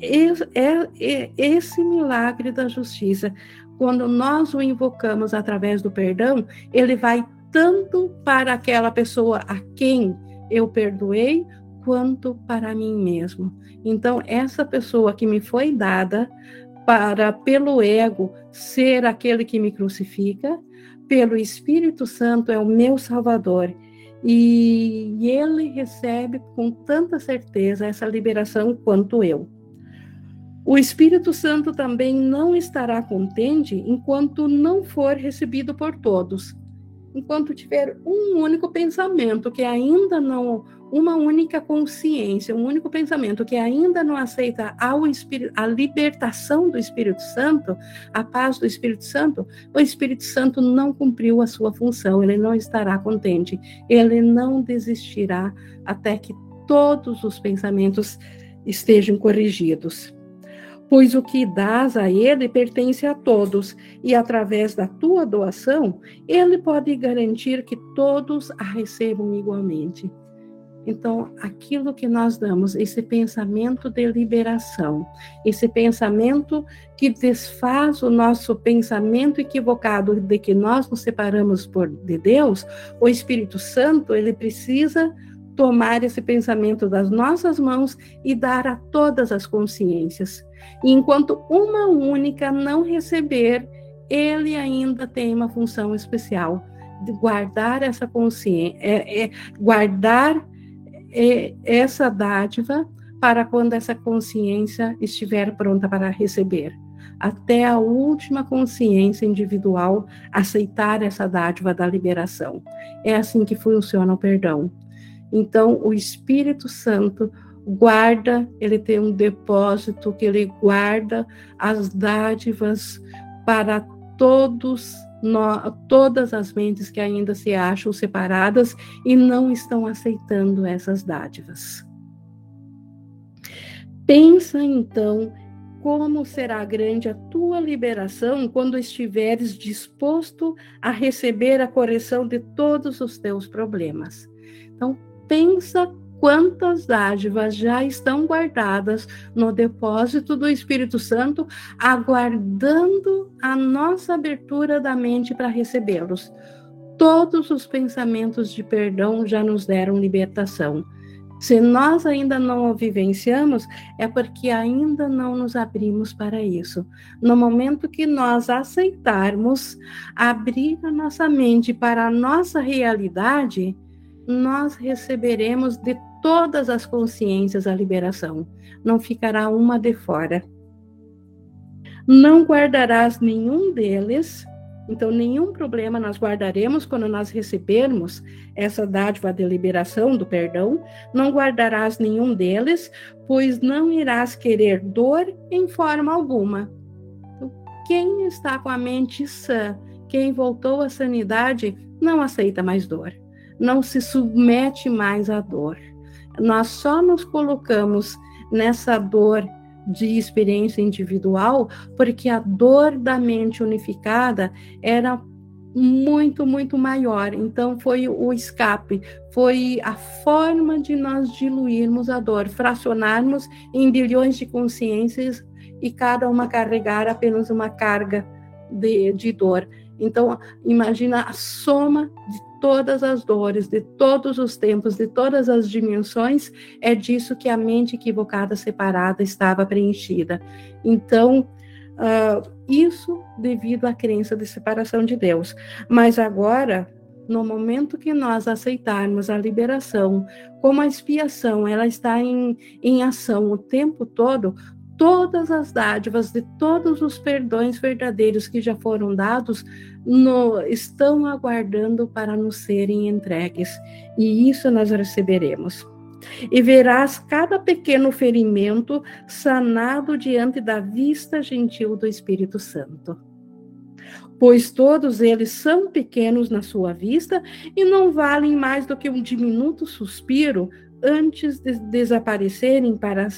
é, é esse milagre da justiça. Quando nós o invocamos através do perdão, ele vai tanto para aquela pessoa a quem eu perdoei, quanto para mim mesmo. Então, essa pessoa que me foi dada para, pelo ego, ser aquele que me crucifica, pelo Espírito Santo é o meu Salvador. E ele recebe com tanta certeza essa liberação quanto eu. O Espírito Santo também não estará contente enquanto não for recebido por todos. Enquanto tiver um único pensamento que ainda não uma única consciência, um único pensamento que ainda não aceita ao Espírito, a libertação do Espírito Santo, a paz do Espírito Santo, o Espírito Santo não cumpriu a sua função, ele não estará contente, ele não desistirá até que todos os pensamentos estejam corrigidos. Pois o que dás a ele pertence a todos, e através da tua doação, ele pode garantir que todos a recebam igualmente. Então, aquilo que nós damos, esse pensamento de liberação, esse pensamento que desfaz o nosso pensamento equivocado de que nós nos separamos por, de Deus, o Espírito Santo, ele precisa tomar esse pensamento das nossas mãos e dar a todas as consciências. E enquanto uma única não receber, ele ainda tem uma função especial de guardar essa consciência, é, é, guardar essa dádiva para quando essa consciência estiver pronta para receber. Até a última consciência individual aceitar essa dádiva da liberação. É assim que funciona o perdão. Então, o Espírito Santo guarda, ele tem um depósito que ele guarda as dádivas para todos no, todas as mentes que ainda se acham separadas e não estão aceitando essas dádivas. Pensa então como será grande a tua liberação quando estiveres disposto a receber a correção de todos os teus problemas. Então, pensa quantas dádivas já estão guardadas no depósito do Espírito Santo, aguardando a nossa abertura da mente para recebê-los. Todos os pensamentos de perdão já nos deram libertação. Se nós ainda não o vivenciamos, é porque ainda não nos abrimos para isso. No momento que nós aceitarmos abrir a nossa mente para a nossa realidade, nós receberemos de todas as consciências a liberação, não ficará uma de fora. Não guardarás nenhum deles, então nenhum problema nós guardaremos quando nós recebermos essa dádiva de liberação, do perdão, não guardarás nenhum deles, pois não irás querer dor em forma alguma. Então, quem está com a mente sã, quem voltou à sanidade, não aceita mais dor, não se submete mais à dor nós só nos colocamos nessa dor de experiência individual porque a dor da mente unificada era muito, muito maior. Então, foi o escape, foi a forma de nós diluirmos a dor, fracionarmos em bilhões de consciências e cada uma carregar apenas uma carga de, de dor. Então, imagina a soma de todas as dores, de todos os tempos, de todas as dimensões, é disso que a mente equivocada, separada, estava preenchida. Então, uh, isso devido à crença de separação de Deus. Mas agora, no momento que nós aceitarmos a liberação, como a expiação ela está em, em ação o tempo todo, todas as dádivas de todos os perdões verdadeiros que já foram dados no, estão aguardando para nos serem entregues, e isso nós receberemos. E verás cada pequeno ferimento sanado diante da vista gentil do Espírito Santo. Pois todos eles são pequenos na sua vista e não valem mais do que um diminuto suspiro antes de desaparecerem para,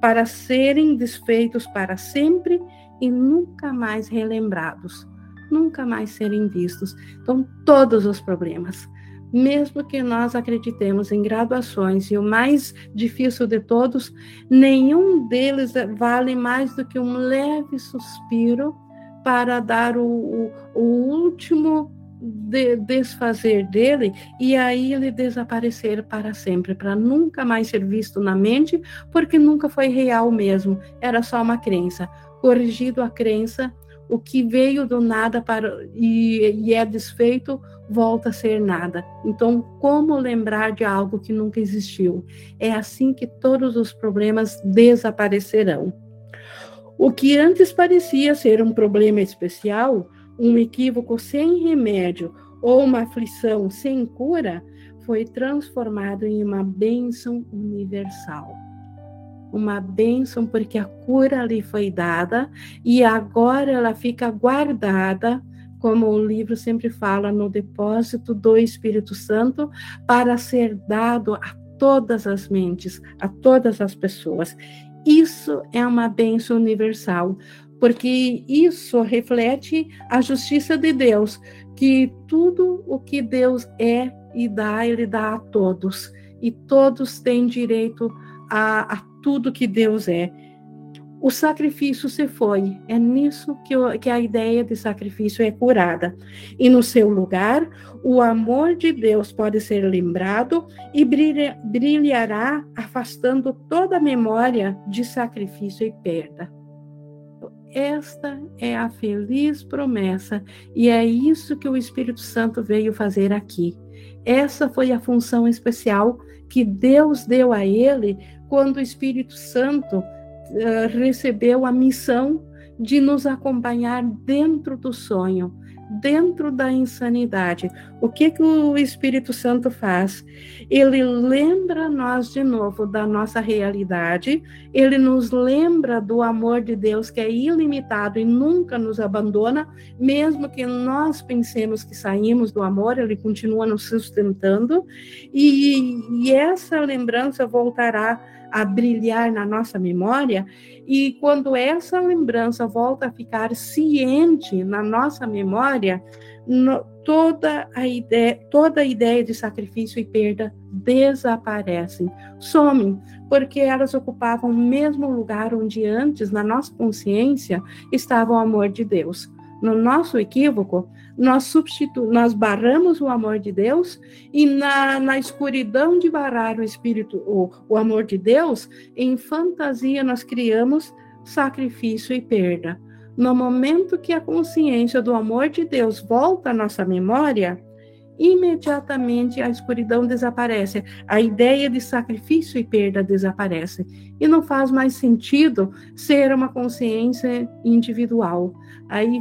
para serem desfeitos para sempre e nunca mais relembrados, nunca mais serem vistos. Então, todos os problemas, mesmo que nós acreditemos em graduações, e o mais difícil de todos, nenhum deles vale mais do que um leve suspiro para dar o, o, o último de, desfazer dele e aí ele desaparecer para sempre, para nunca mais ser visto na mente, porque nunca foi real mesmo, era só uma crença. Corrigido a crença, o que veio do nada para e, e é desfeito volta a ser nada. Então, como lembrar de algo que nunca existiu? É assim que todos os problemas desaparecerão. O que antes parecia ser um problema especial, um equívoco sem remédio ou uma aflição sem cura, foi transformado em uma bênção universal uma bênção porque a cura lhe foi dada e agora ela fica guardada, como o livro sempre fala, no depósito do Espírito Santo, para ser dado a todas as mentes, a todas as pessoas. Isso é uma bênção universal, porque isso reflete a justiça de Deus, que tudo o que Deus é e dá, Ele dá a todos, e todos têm direito a, a tudo que Deus é. O sacrifício se foi. É nisso que, que a ideia de sacrifício é curada. E no seu lugar, o amor de Deus pode ser lembrado e brilha, brilhará, afastando toda memória de sacrifício e perda. Esta é a feliz promessa e é isso que o Espírito Santo veio fazer aqui. Essa foi a função especial que Deus deu a ele quando o Espírito Santo uh, recebeu a missão de nos acompanhar dentro do sonho, dentro da insanidade. O que, que o Espírito Santo faz? Ele lembra nós de novo da nossa realidade, ele nos lembra do amor de Deus que é ilimitado e nunca nos abandona, mesmo que nós pensemos que saímos do amor, ele continua nos sustentando, e, e essa lembrança voltará a brilhar na nossa memória, e quando essa lembrança volta a ficar ciente na nossa memória, no, toda a ideia, toda a ideia de sacrifício e perda desaparecem, somem, porque elas ocupavam o mesmo lugar onde antes, na nossa consciência, estava o amor de Deus. No nosso equívoco, nós substitu nós barramos o amor de Deus e na, na escuridão de barrar o espírito, o, o amor de Deus, em fantasia nós criamos sacrifício e perda. No momento que a consciência do amor de Deus volta à nossa memória, imediatamente a escuridão desaparece, a ideia de sacrifício e perda desaparece. E não faz mais sentido ser uma consciência individual. Aí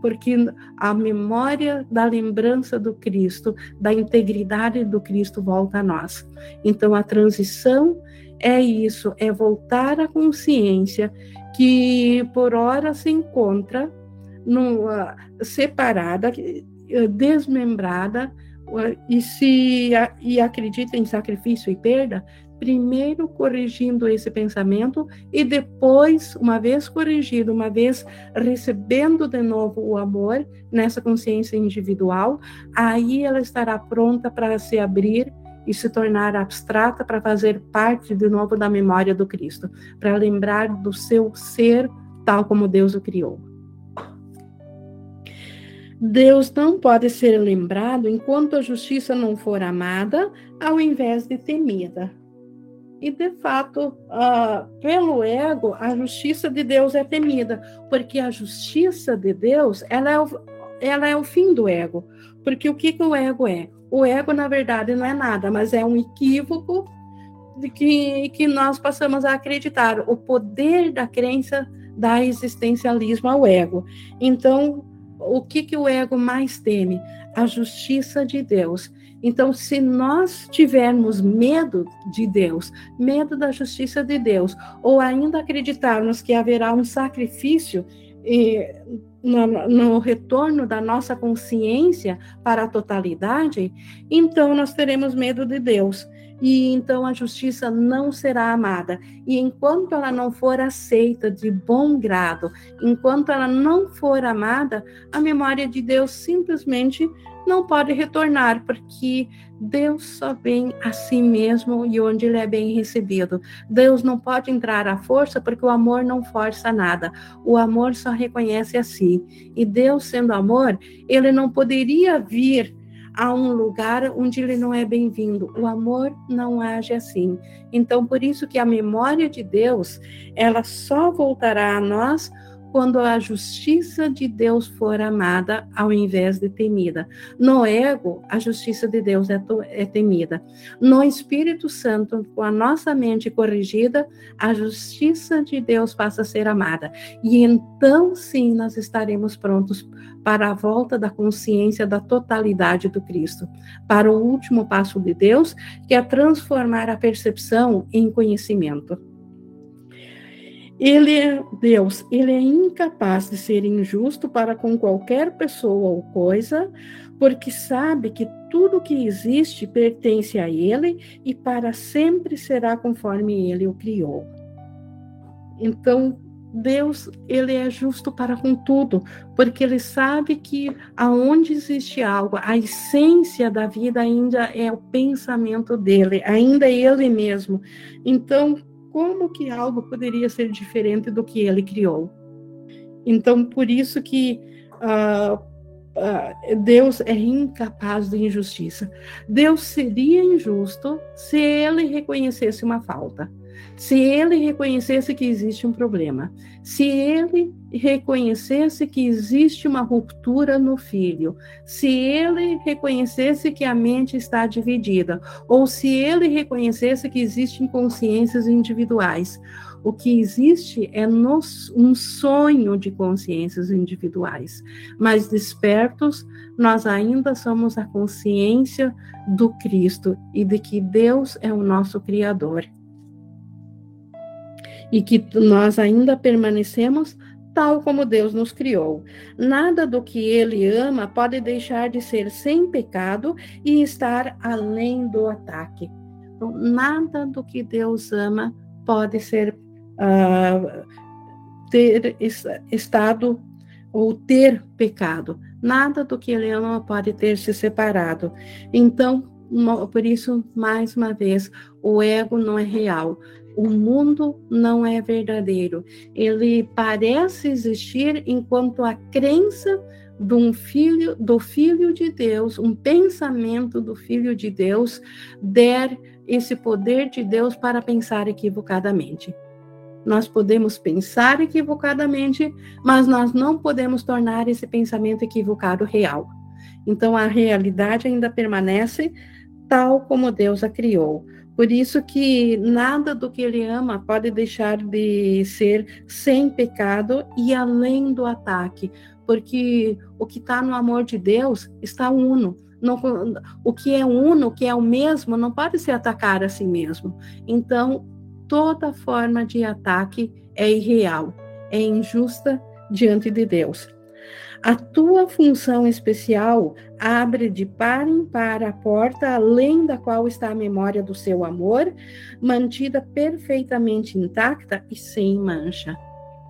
porque a memória da lembrança do Cristo, da integridade do Cristo volta a nós. Então a transição é isso, é voltar à consciência que por hora se encontra numa, separada, desmembrada e se e acredita em sacrifício e perda, primeiro corrigindo esse pensamento e depois, uma vez corrigido, uma vez recebendo de novo o amor nessa consciência individual, aí ela estará pronta para se abrir e se tornar abstrata para fazer parte de novo da memória do Cristo, para lembrar do seu ser tal como Deus o criou. Deus não pode ser lembrado enquanto a justiça não for amada, ao invés de temida. E, de fato, uh, pelo ego, a justiça de Deus é temida, porque a justiça de Deus ela é, o, ela é o fim do ego. Porque o que, que o ego é? O ego, na verdade, não é nada, mas é um equívoco de que, que nós passamos a acreditar. O poder da crença dá existencialismo ao ego. Então, o que, que o ego mais teme? A justiça de Deus. Então, se nós tivermos medo de Deus, medo da justiça de Deus, ou ainda acreditarmos que haverá um sacrifício eh, no, no, retorno da nossa consciência para a totalidade, então nós teremos medo de Deus. E então a justiça não será amada. E enquanto ela não for aceita de bom grado, enquanto ela não for amada, a memória de Deus simplesmente não pode retornar, porque Deus só vem a si mesmo e onde ele é bem recebido. Deus não pode entrar à força, porque o amor não força nada. O amor só reconhece a si. E Deus, sendo amor, ele não poderia vir a um lugar onde ele não é bem-vindo. O amor não age assim. Então, por isso que a memória de Deus, ela só voltará a nós quando a justiça de Deus for amada ao invés de temida. No ego, a justiça de Deus é, é, temida. No Espírito Santo, com a nossa mente corrigida, a justiça de Deus passa a ser amada. E então sim nós estaremos prontos para a volta da consciência da totalidade do Cristo, para o último passo de Deus, que é transformar a percepção em conhecimento. Ele é Deus, ele é incapaz de ser injusto para com qualquer pessoa ou coisa, porque sabe que tudo que existe pertence a ele e para sempre será conforme ele o criou. Então, Deus, ele é justo para com tudo, porque ele sabe que aonde existe algo, a essência da vida ainda é o pensamento dele, ainda é ele mesmo. Então, como que algo poderia ser diferente do que ele criou? Então, por isso que uh, uh, Deus é incapaz de injustiça. Deus seria injusto se ele reconhecesse uma falta se ele reconhecesse que existe um problema, se ele reconhecesse que existe uma ruptura no filho, se ele reconhecesse que a mente está dividida, ou se ele reconhecesse que existem consciências individuais. O que existe é nos, um sonho de consciências individuais, mas despertos, nós ainda somos a consciência do Cristo e de que Deus é o nosso Criador e que nós ainda permanecemos tal como Deus nos criou. Nada do que ele ama pode deixar de ser sem pecado e estar além do ataque. Então, nada do que Deus ama pode ser uh, ter estado ou ter pecado. Nada do que ele ama pode ter se separado. Então, por isso, mais uma vez, o ego não é real o mundo não é verdadeiro. Ele parece existir enquanto a crença um filho, do filho de Deus, um pensamento do filho de Deus, der esse poder de Deus para pensar equivocadamente. Nós podemos pensar equivocadamente, mas nós não podemos tornar esse pensamento equivocado real. Então a realidade ainda permanece tal como Deus a criou. Por isso que nada do que ele ama pode deixar de ser sem pecado e além do ataque, porque o que está no amor de Deus está uno. Não, o que é uno, o que é o mesmo, não pode se atacar a si mesmo. Então, toda forma de ataque é irreal, é injusta diante de Deus. A tua função especial abre de par em par a porta além da qual está a memória do seu amor, mantida perfeitamente intacta e sem mancha.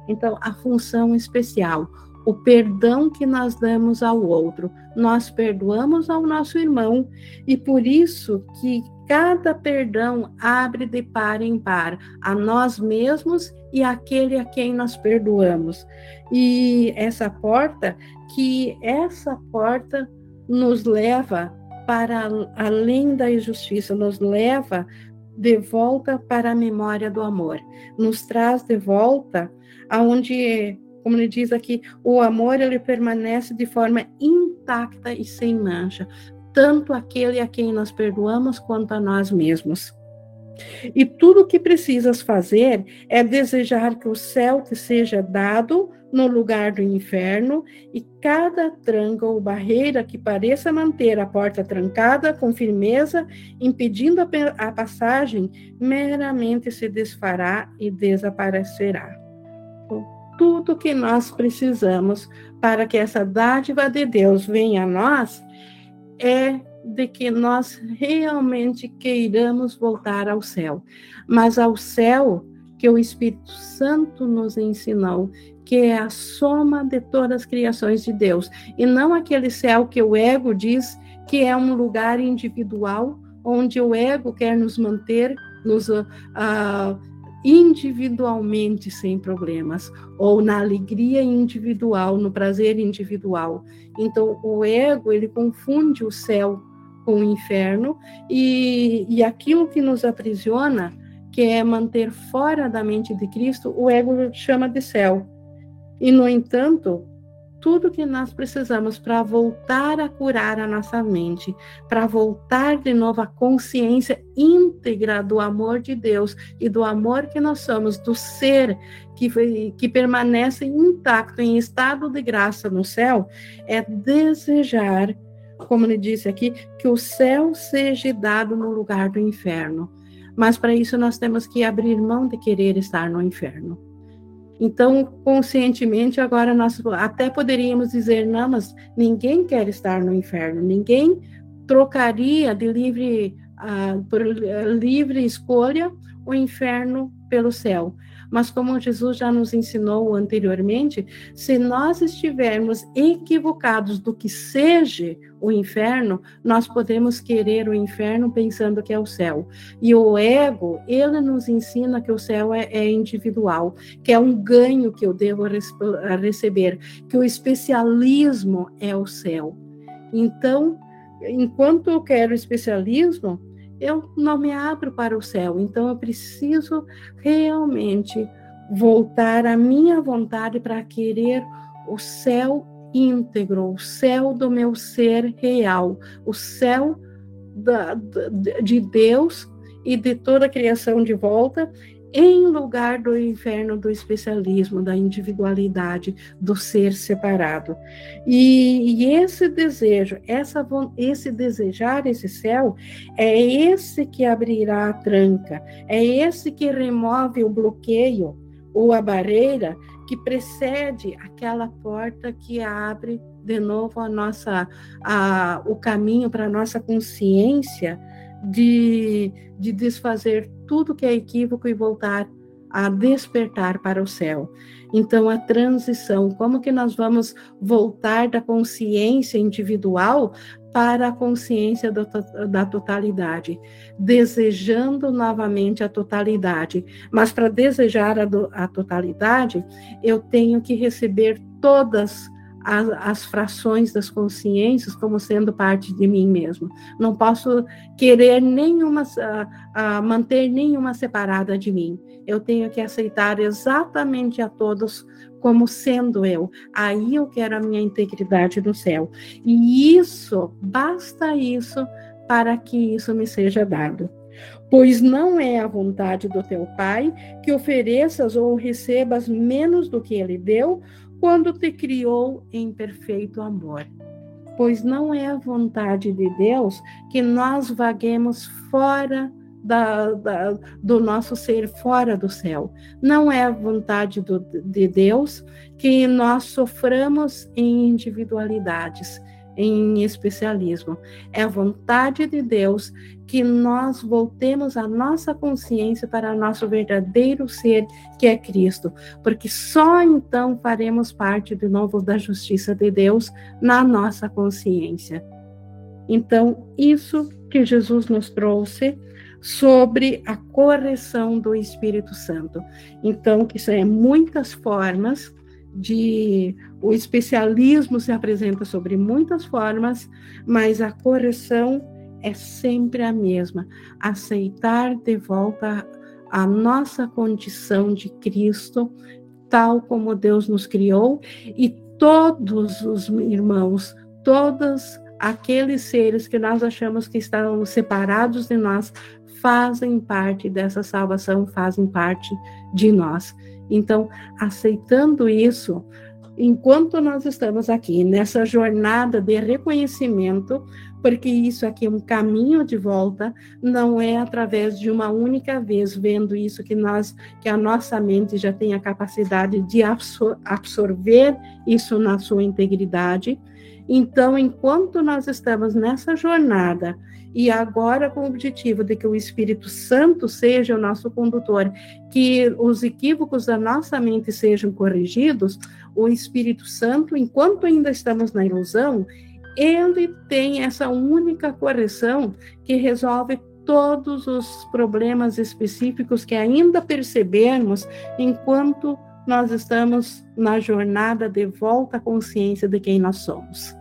Então, a função especial, o perdão que nós damos ao outro, nós perdoamos ao nosso irmão e por isso que cada perdão abre de par em par a nós mesmos e aquele a quem nós perdoamos. E essa porta, que essa porta nos leva para além da injustiça, nos leva de volta para a memória do amor, nos traz de volta aonde, como ele diz aqui, o amor ele permanece de forma intacta e sem mancha, tanto aquele a quem nós perdoamos quanto a nós mesmos. E tudo o que precisas fazer é desejar que o céu te seja dado no lugar do inferno, e cada tranca ou barreira que pareça manter a porta trancada com firmeza, impedindo a, passagem, meramente se desfará e desaparecerá. Tudo que nós precisamos para que essa dádiva de Deus venha a nós é de que nós realmente queiramos voltar ao céu. Mas ao céu que o Espírito Santo nos ensinou, que é a soma de todas as criações de Deus, e não aquele céu que o ego diz que é um lugar individual, onde o ego quer nos manter nos, uh, individualmente sem problemas, ou na alegria individual, no prazer individual. Então, o ego, ele confunde o céu com o inferno, e, e aquilo que nos aprisiona, que é manter fora da mente de Cristo, o ego chama de céu. E, no entanto, tudo que nós precisamos para voltar a curar a nossa mente, para voltar de novo à consciência íntegra do amor de Deus e do amor que nós somos, do ser que, que permanece intacto, em estado de graça no céu, é desejar, como ele disse aqui, que o céu seja dado no lugar do inferno. Mas para isso nós temos que abrir mão de querer estar no inferno. Então, conscientemente, agora nós até poderíamos dizer: não, mas ninguém quer estar no inferno, ninguém trocaria de livre, uh, por livre escolha o inferno pelo céu. Mas como Jesus já nos ensinou anteriormente, se nós estivermos equivocados do que seja o inferno, nós podemos querer o inferno pensando que é o céu. E o ego, ele nos ensina que o céu é, é individual, que é um ganho que eu devo receber, que o especialismo é o céu. Então, enquanto eu quero especialismo, eu não me abro para o céu. Então eu preciso realmente voltar à minha vontade para querer o céu íntegro, o céu do meu ser real, o céu da, de Deus e de toda a criação de volta em lugar do inferno do especialismo, da individualidade, do ser separado. E, e, esse desejo, essa, esse desejar esse céu, é esse que abrirá a tranca, é esse que remove o bloqueio ou a barreira que precede aquela porta que abre de novo a nossa, a, o caminho para a nossa consciência de, de desfazer tudo que é equívoco e voltar a despertar para o céu. Então, a transição, como que nós vamos voltar da consciência individual para a consciência do, da totalidade, desejando novamente a totalidade. Mas para desejar a, do, a totalidade, eu tenho que receber todas as, as, frações das consciências como sendo parte de mim mesmo. Não posso querer nenhuma, uh, uh, manter nenhuma separada de mim. Eu tenho que aceitar exatamente a todos como sendo eu. Aí eu quero a minha integridade no céu. E isso, basta isso para que isso me seja dado. Pois não é a vontade do teu Pai que ofereças ou recebas menos do que ele deu, quando te criou em perfeito amor. Pois não é a vontade de Deus que nós vaguemos fora da, da, do nosso ser, fora do céu. Não é a vontade do, de Deus que nós soframos em individualidades, em especialismo. É a vontade de Deus que nós voltemos a nossa consciência para nosso verdadeiro ser, que é Cristo, porque só então faremos parte de novo da justiça de Deus na nossa consciência. Então, isso que Jesus nos trouxe sobre a correção do Espírito Santo. Então, que isso é muitas formas de o especialismo se apresenta sobre muitas formas, mas a correção é sempre a mesma: aceitar de volta a nossa condição de Cristo, tal como Deus nos criou, e todos os irmãos, todos aqueles seres que nós achamos que estão separados de nós, fazem parte dessa salvação, fazem parte de nós. Então, aceitando isso, enquanto nós estamos aqui nessa jornada de reconhecimento, porque isso aqui é um caminho de volta, não é através de uma única vez vendo isso que nós, que a nossa mente já tem a capacidade de absor absorver isso na sua integridade. Então, enquanto nós estamos nessa jornada, e agora com o objetivo de que o Espírito Santo seja o nosso condutor, que os equívocos da nossa mente sejam corrigidos, o Espírito Santo, enquanto ainda estamos na ilusão, ele tem essa única correção que resolve todos os problemas específicos que ainda percebermos enquanto nós estamos na jornada de volta à consciência de quem nós somos.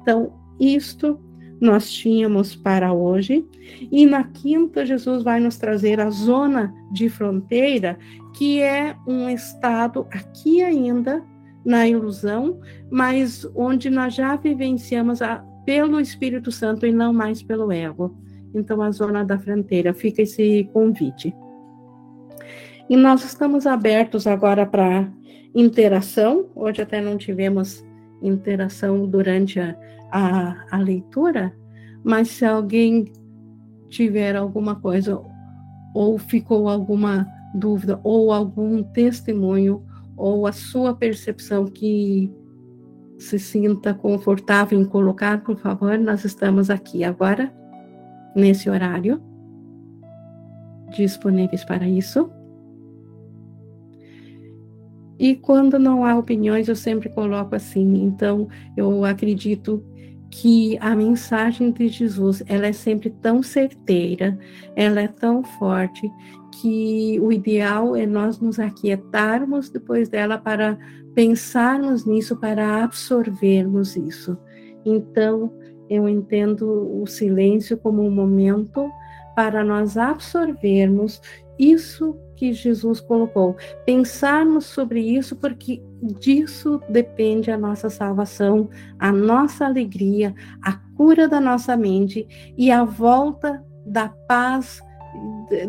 Então, isto nós tínhamos para hoje, e na quinta, Jesus vai nos trazer a zona de fronteira, que é um estado aqui ainda na ilusão, mas onde nós já vivenciamos a, pelo Espírito Santo e não mais pelo ego. Então, a zona da fronteira, fica esse convite. E nós estamos abertos agora para interação. Hoje até não tivemos interação durante a, a, a leitura, mas se alguém tiver alguma coisa, ou ficou alguma dúvida, ou algum testemunho, ou a sua percepção que se sinta confortável em colocar, por favor, nós estamos aqui agora, nesse horário, disponíveis para isso. E quando não há opiniões, eu sempre coloco assim. Então, eu acredito que a mensagem de Jesus, ela é sempre tão certeira, ela é tão forte que o ideal é nós nos aquietarmos depois dela para pensarmos nisso, para absorvermos isso. Então, eu entendo o silêncio como um momento para nós absorvermos isso que Jesus colocou. Pensarmos sobre isso, porque disso depende a nossa salvação, a nossa alegria, a cura da nossa mente e a volta da paz de,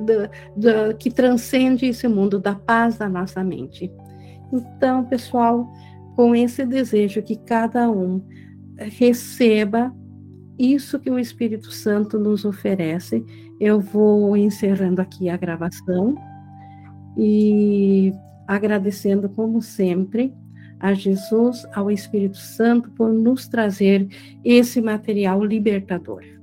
de, que transcende esse mundo, da paz da nossa mente. Então, pessoal, com esse desejo que cada um receba isso que o Espírito Santo nos oferece, eu vou encerrando aqui a gravação e agradecendo, como sempre, a Jesus, ao Espírito Santo, por nos trazer esse material libertador.